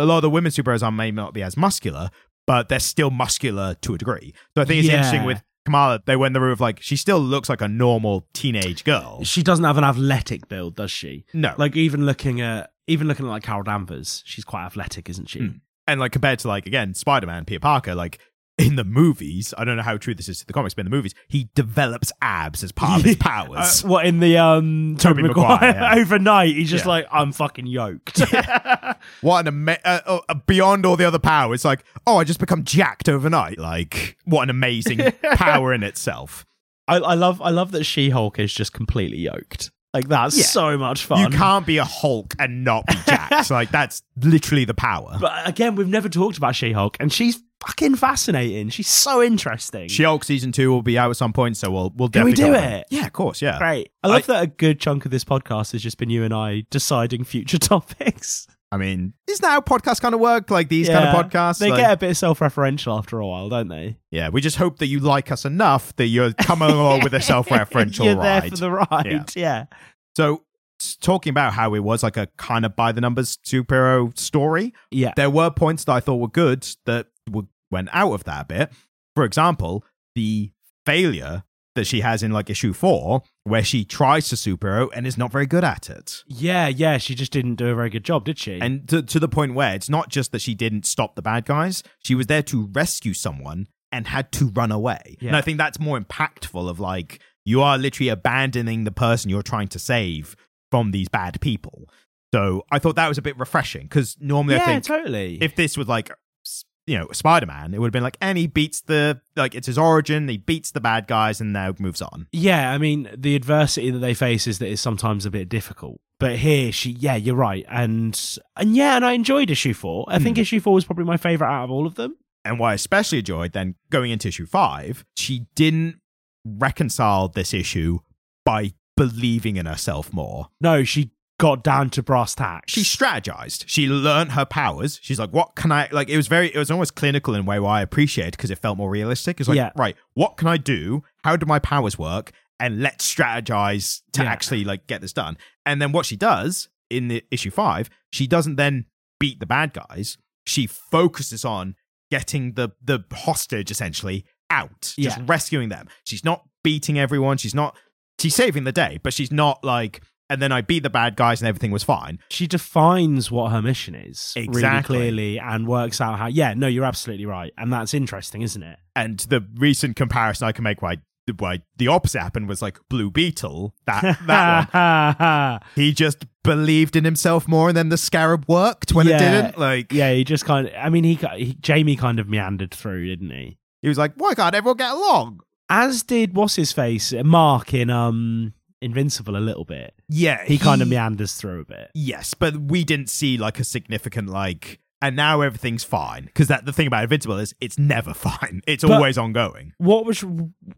a lot of the women superheroes are may not be as muscular, but they're still muscular to a degree. So I think it's Yeah. interesting with Kamala, they went the route of like she still looks like a normal teenage girl. She doesn't have an athletic build, does she? No, Like even looking at even looking at like Carol Danvers, she's quite athletic, isn't she? Mm. and like compared to like again Spider-Man, Peter Parker, like in the movies, I don't know how true this is to the comics, but in the movies, he develops abs as part of his <laughs> Uh, powers. what in the um Tobey Maguire, Maguire, yeah. <laughs> overnight? He's just Yeah. like I'm fucking yoked. <laughs> what an ama- uh, uh, beyond all the other powers, It's like oh, I just become jacked overnight. Like what an amazing power in itself. I, I love I love that She Hulk is just completely yoked. Like that's Yeah. so much fun. You can't be a Hulk and not be jacked. like that's literally the power. But again, we've never talked about She Hulk, and she's fucking fascinating. She's so interesting. She-Hulk season two will be out at some point, so we'll we'll Can we definitely do it? Yeah, of course. Yeah, Great. I love that a good chunk of this podcast has just been you and I deciding future <laughs> topics. I mean, isn't that how podcasts kind of work? Like these kind Yeah. of podcasts, They like- get a bit self-referential after a while, don't they? Yeah, we just hope that you like us enough that you're coming along with a <laughs> self-referential You're ride. there for the ride. Yeah. So, s- talking about how it was like a kind of by the numbers superhero story, Yeah. there were points that I thought were good that went out of that a bit. For example, the failure that she has in like issue four, where she tries to superhero and is not very good at it. Yeah, yeah. She just didn't do a very good job, did she? And to, to the point where it's not just that she didn't stop the bad guys, she was there to rescue someone and had to run away. Yeah. And I think that's more impactful of like, you are literally abandoning the person you're trying to save from these bad people. So I thought that was a bit refreshing because normally yeah, I think totally. if this was like, you know, Spider Man, it would have been like, and he beats the, like, it's his origin, he beats the bad guys and now moves on. Yeah, I mean, the adversity that they face is that it's sometimes a bit difficult. But here, she, yeah, you're right, and and yeah, and I enjoyed issue four. I think Hmm. issue four was probably my favorite out of all of them. And what I especially enjoyed then going into issue five, she didn't reconcile this issue by believing in herself more. No, she got down to brass tacks. She strategized. She learned her powers. She's like, what can I like? It was very, it was almost clinical in a way where I appreciated because it felt more realistic. It's like, Yeah. right, what can I do? How do my powers work? And let's strategize to Yeah. actually like get this done. And then what she does in the issue five, she doesn't then beat the bad guys. She focuses on getting the the hostage essentially out, just Yeah. rescuing them. She's not beating everyone. She's not. She's saving the day, but she's not like. And then I beat the bad guys and everything was fine. she defines what her mission is really clearly and works out how. Yeah, no, you're absolutely right, and that's interesting, isn't it? And the recent comparison I can make why why the opposite happened was like Blue Beetle. That that one. <laughs> He just believed in himself more, and then the scarab worked when it didn't. Like yeah, he just kind of. I mean, he, he Jamie kind of meandered through, didn't he? he was like, "Why can't everyone get along?" As did what's his face, Mark in um Invincible a little bit. Yeah, He, kind of meanders through a bit. Yes, but we didn't see like a significant like. And now everything's fine because that the thing about Invincible is it's never <laughs> fine. It's But- always ongoing. What was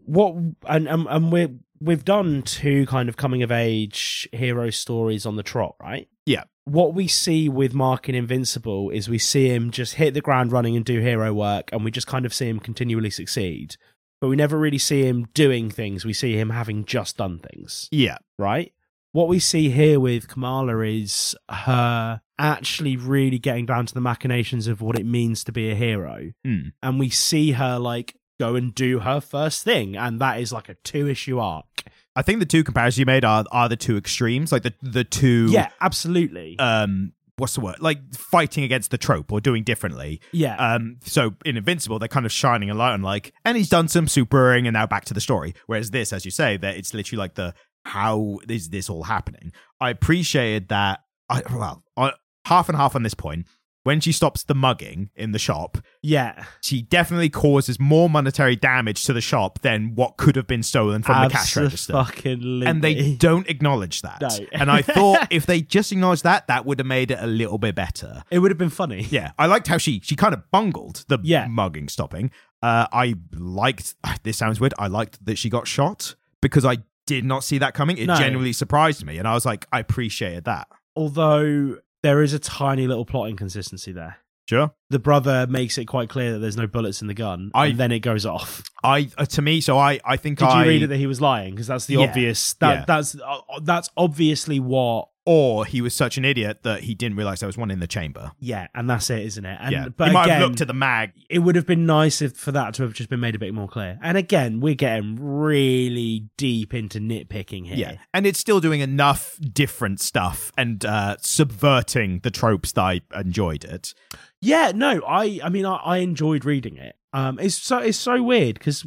what and and, and we we've done two kind of coming of age hero stories on the trot, right? Yeah. What we see with Mark in Invincible is we see him just hit the ground running and do hero work, and we just kind of see him continually succeed. But we never really see him doing things. We see him having just done things. Yeah, right? What we see here with Kamala is her actually really getting down to the machinations of what it means to be a hero. Hmm. And we see her like go and do her first thing. And that is like a two issue arc. I think the two comparisons you made are are the two extremes, like the the two. Yeah, absolutely. Um, what's the word? Like fighting against the trope or doing differently. yeah. Um, so in Invincible, they're kind of shining a light on like, and he's done some supering, and now back to the story. Whereas this, as you say, that it's literally like the how is this all happening? I appreciated that. I well, I, half and half on this point. When she stops the mugging in the shop, Yeah. she definitely causes more monetary damage to the shop than what could have been stolen from the cash register. Fucking And they don't acknowledge that. No. and I thought <laughs> if they just acknowledged that, that would have made it a little bit better. It would have been funny. Yeah, I liked how she she kind of bungled the Yeah. mugging stopping. Uh, I liked <sighs> this sounds weird. I liked that she got shot because I did not see that coming. It No. genuinely surprised me, and I was like, I appreciated that. Although there is a tiny little plot inconsistency there. Sure. The brother makes it quite clear that there's no bullets in the gun, I- and then it goes off. I uh, to me, so I I think Did I you read it that he was lying? Because that's the Yeah. obvious. That Yeah. that's uh, that's obviously what. Or he was such an idiot that he didn't realize there was one in the chamber. Yeah, and that's it, isn't it? And yeah, but he might again, have looked at the mag. it would have been nice if for that to have just been made a bit more clear. And again, we're getting really deep into nitpicking here. Yeah, and it's still doing enough different stuff and uh, subverting the tropes that I enjoyed it. Yeah, no, I I mean I, I enjoyed reading it. Um it's so it's so weird because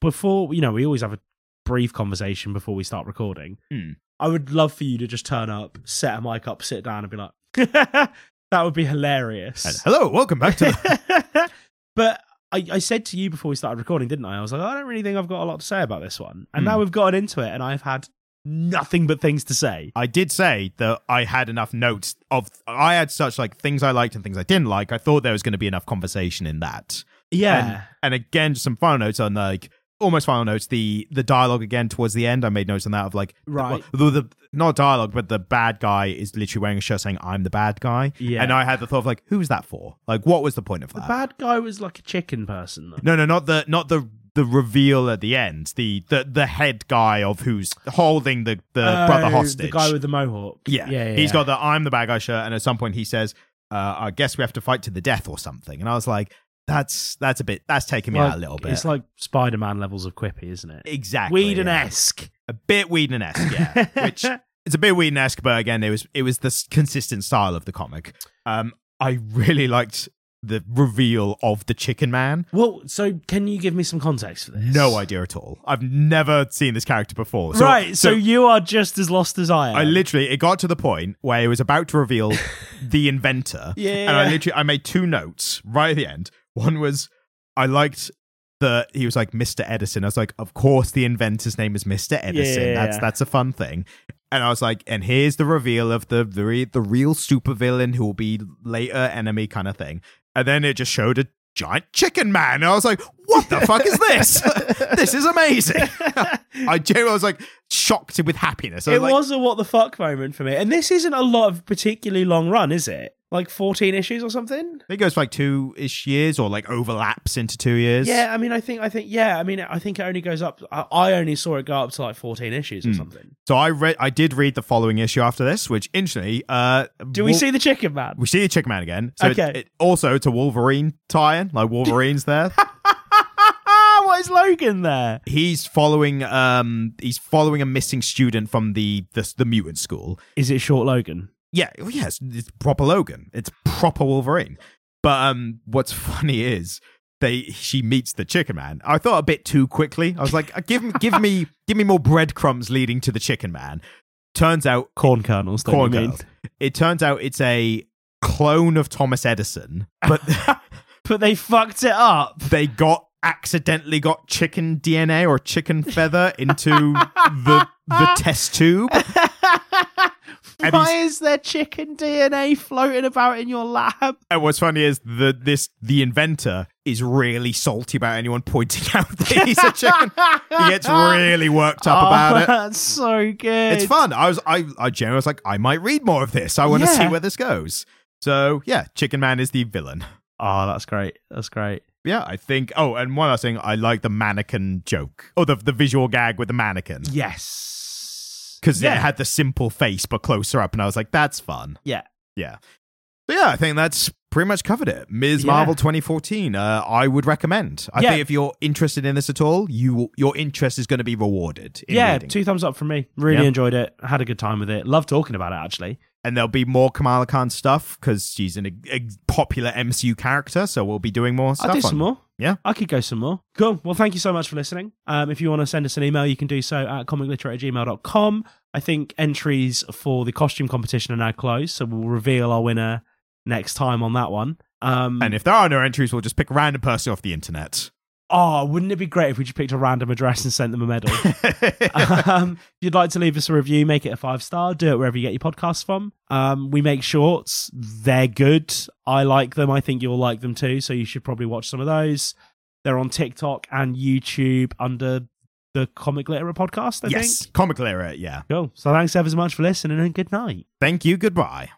before you know, we always have a brief conversation before we start recording. Hmm. I would love for you to just turn up, set a mic up, sit down and be like <laughs> that would be hilarious. And, Hello, welcome back to. The- <laughs> but I, I said to you before we started recording, didn't I? I was like, I don't really think I've got a lot to say about this one. And Hmm. now we've gotten into it and I've had nothing but things to say. I did say that I had enough notes of. I had such like things I liked and things I didn't like. I thought there was going to be enough conversation in that. Yeah. And, and again, just some final notes on like almost final notes. The the dialogue again towards the end. I made notes on that of like Right. well, the, the not dialogue, but the bad guy is literally wearing a shirt saying "I'm the bad guy." Yeah. And I had the thought of like, who's that for? Like, what was the point of that the bad guy was like a chicken person though. no, no, not the not the the reveal at the end. The the the head guy of who's holding the the brother Oh, hostage. The guy with the mohawk. Yeah, Yeah. yeah He's yeah. got the I'm the bad guy shirt, and at some point he says, uh, "I guess we have to fight to the death or something." And I was like, "That's that's a bit that's taking me Like, out a little bit." It's like Spider Man levels of quippy, isn't it? exactly Whedon yeah. esque. a bit Whedon esque, yeah. <laughs> Which it's a bit Whedon esque, but again, it was it was the consistent style of the comic. Um, I really liked the reveal of the Chicken Man. Well, so can you give me some context for this? No idea at all. I've never seen this character before. So, right, so, you are just as lost as I am. I literally it got to the point where it was about to reveal <laughs> the inventor. Yeah. And I literally I made two notes right at the end. One was I liked the he was like Mr. Edison. I was like, of course the inventor's name is Mr. Edison. Yeah. That's that's a fun thing. And I was like, and here's the reveal of the the, re- the real supervillain who will be later enemy kind of thing. And then it just showed a giant chicken man. And I was like, what the fuck is this? <laughs> this is amazing. <laughs> I genuinely was like shocked with happiness. I it like, was a what the fuck moment for me. And this isn't a lot of particularly long run, is it? Like 14 issues or something? I think it goes for like two ish years or like overlaps into two years. Yeah, I mean, I think, I think, yeah, I mean, I think it only goes up. I, I only saw it go up to like 14 issues or Hmm. something. So I read, I did read the following issue after this, which interestingly, uh, Do we Wol- see the chicken man? we see the Chicken Man again? So it- Okay. it, also it's a Wolverine tie-in, like Wolverine's there. <laughs> what is Logan there? he's following, um, he's following a missing student from the the, the mutant school. Is it short Logan? Yeah, well, yes, it's proper Logan. It's proper Wolverine. But um, what's <laughs> funny is they she meets the Chicken Man. I thought a bit too quickly. I was like, uh, give me, give me, <laughs> give me more breadcrumbs leading to the Chicken Man. Turns out Corn kernels, Corn kernels. It turns out it's a clone of Thomas Edison, but <laughs> But they fucked it up. they got accidentally got chicken DNA or chicken feather into the the test tube. And Why is there chicken DNA floating about in your lab? And what's funny is that this the inventor is really salty about anyone pointing <laughs> out that he's a chicken. he gets really worked up <laughs> Oh, about it. That's so good. It's fun. I was I I generally was like I might read more of this. I want to Yeah. see where this goes. So yeah, Chicken Man is the villain. Oh, that's great. That's great. Yeah, I think. Oh, and one last thing, I like the mannequin joke, or the the visual gag with the mannequin, Yes. Because yeah. it had the simple face but closer up, and I was like, that's fun. yeah. Yeah. So yeah, I think that's pretty much covered it. Ms. Yeah. Marvel 2014. Uh, I would recommend. I Yeah. think if you're interested in this at all, you your interest is going to be rewarded. In yeah, two thumbs up from me. Really Yeah. enjoyed it. Had a good time with it. Love talking about it actually. and there'll be more Kamala Khan stuff because she's an a, popular MCU character. So we'll be doing more stuff. I'll do some more. Yeah. I could go some more. Cool. Well, thank you so much for listening. Um, if you want to send us an email, you can do so at comicliterate at gmail.com. I think entries for the costume competition are now closed, so we'll reveal our winner next time on that one. Um, And if there are no entries, we'll just pick a random person off the internet. Oh, wouldn't it be great if we just picked a random address and sent them a medal? <laughs> um, if you'd like to leave us a review, make it a five star. Do it wherever you get your podcasts from. Um, we make shorts; they're good. I like them. I think you'll like them too. So you should probably watch some of those. They're on TikTok and YouTube under the Comic Literate podcast. I yes, think. comic era, yeah. Cool. So thanks ever so much for listening, and good night. Thank you. Goodbye.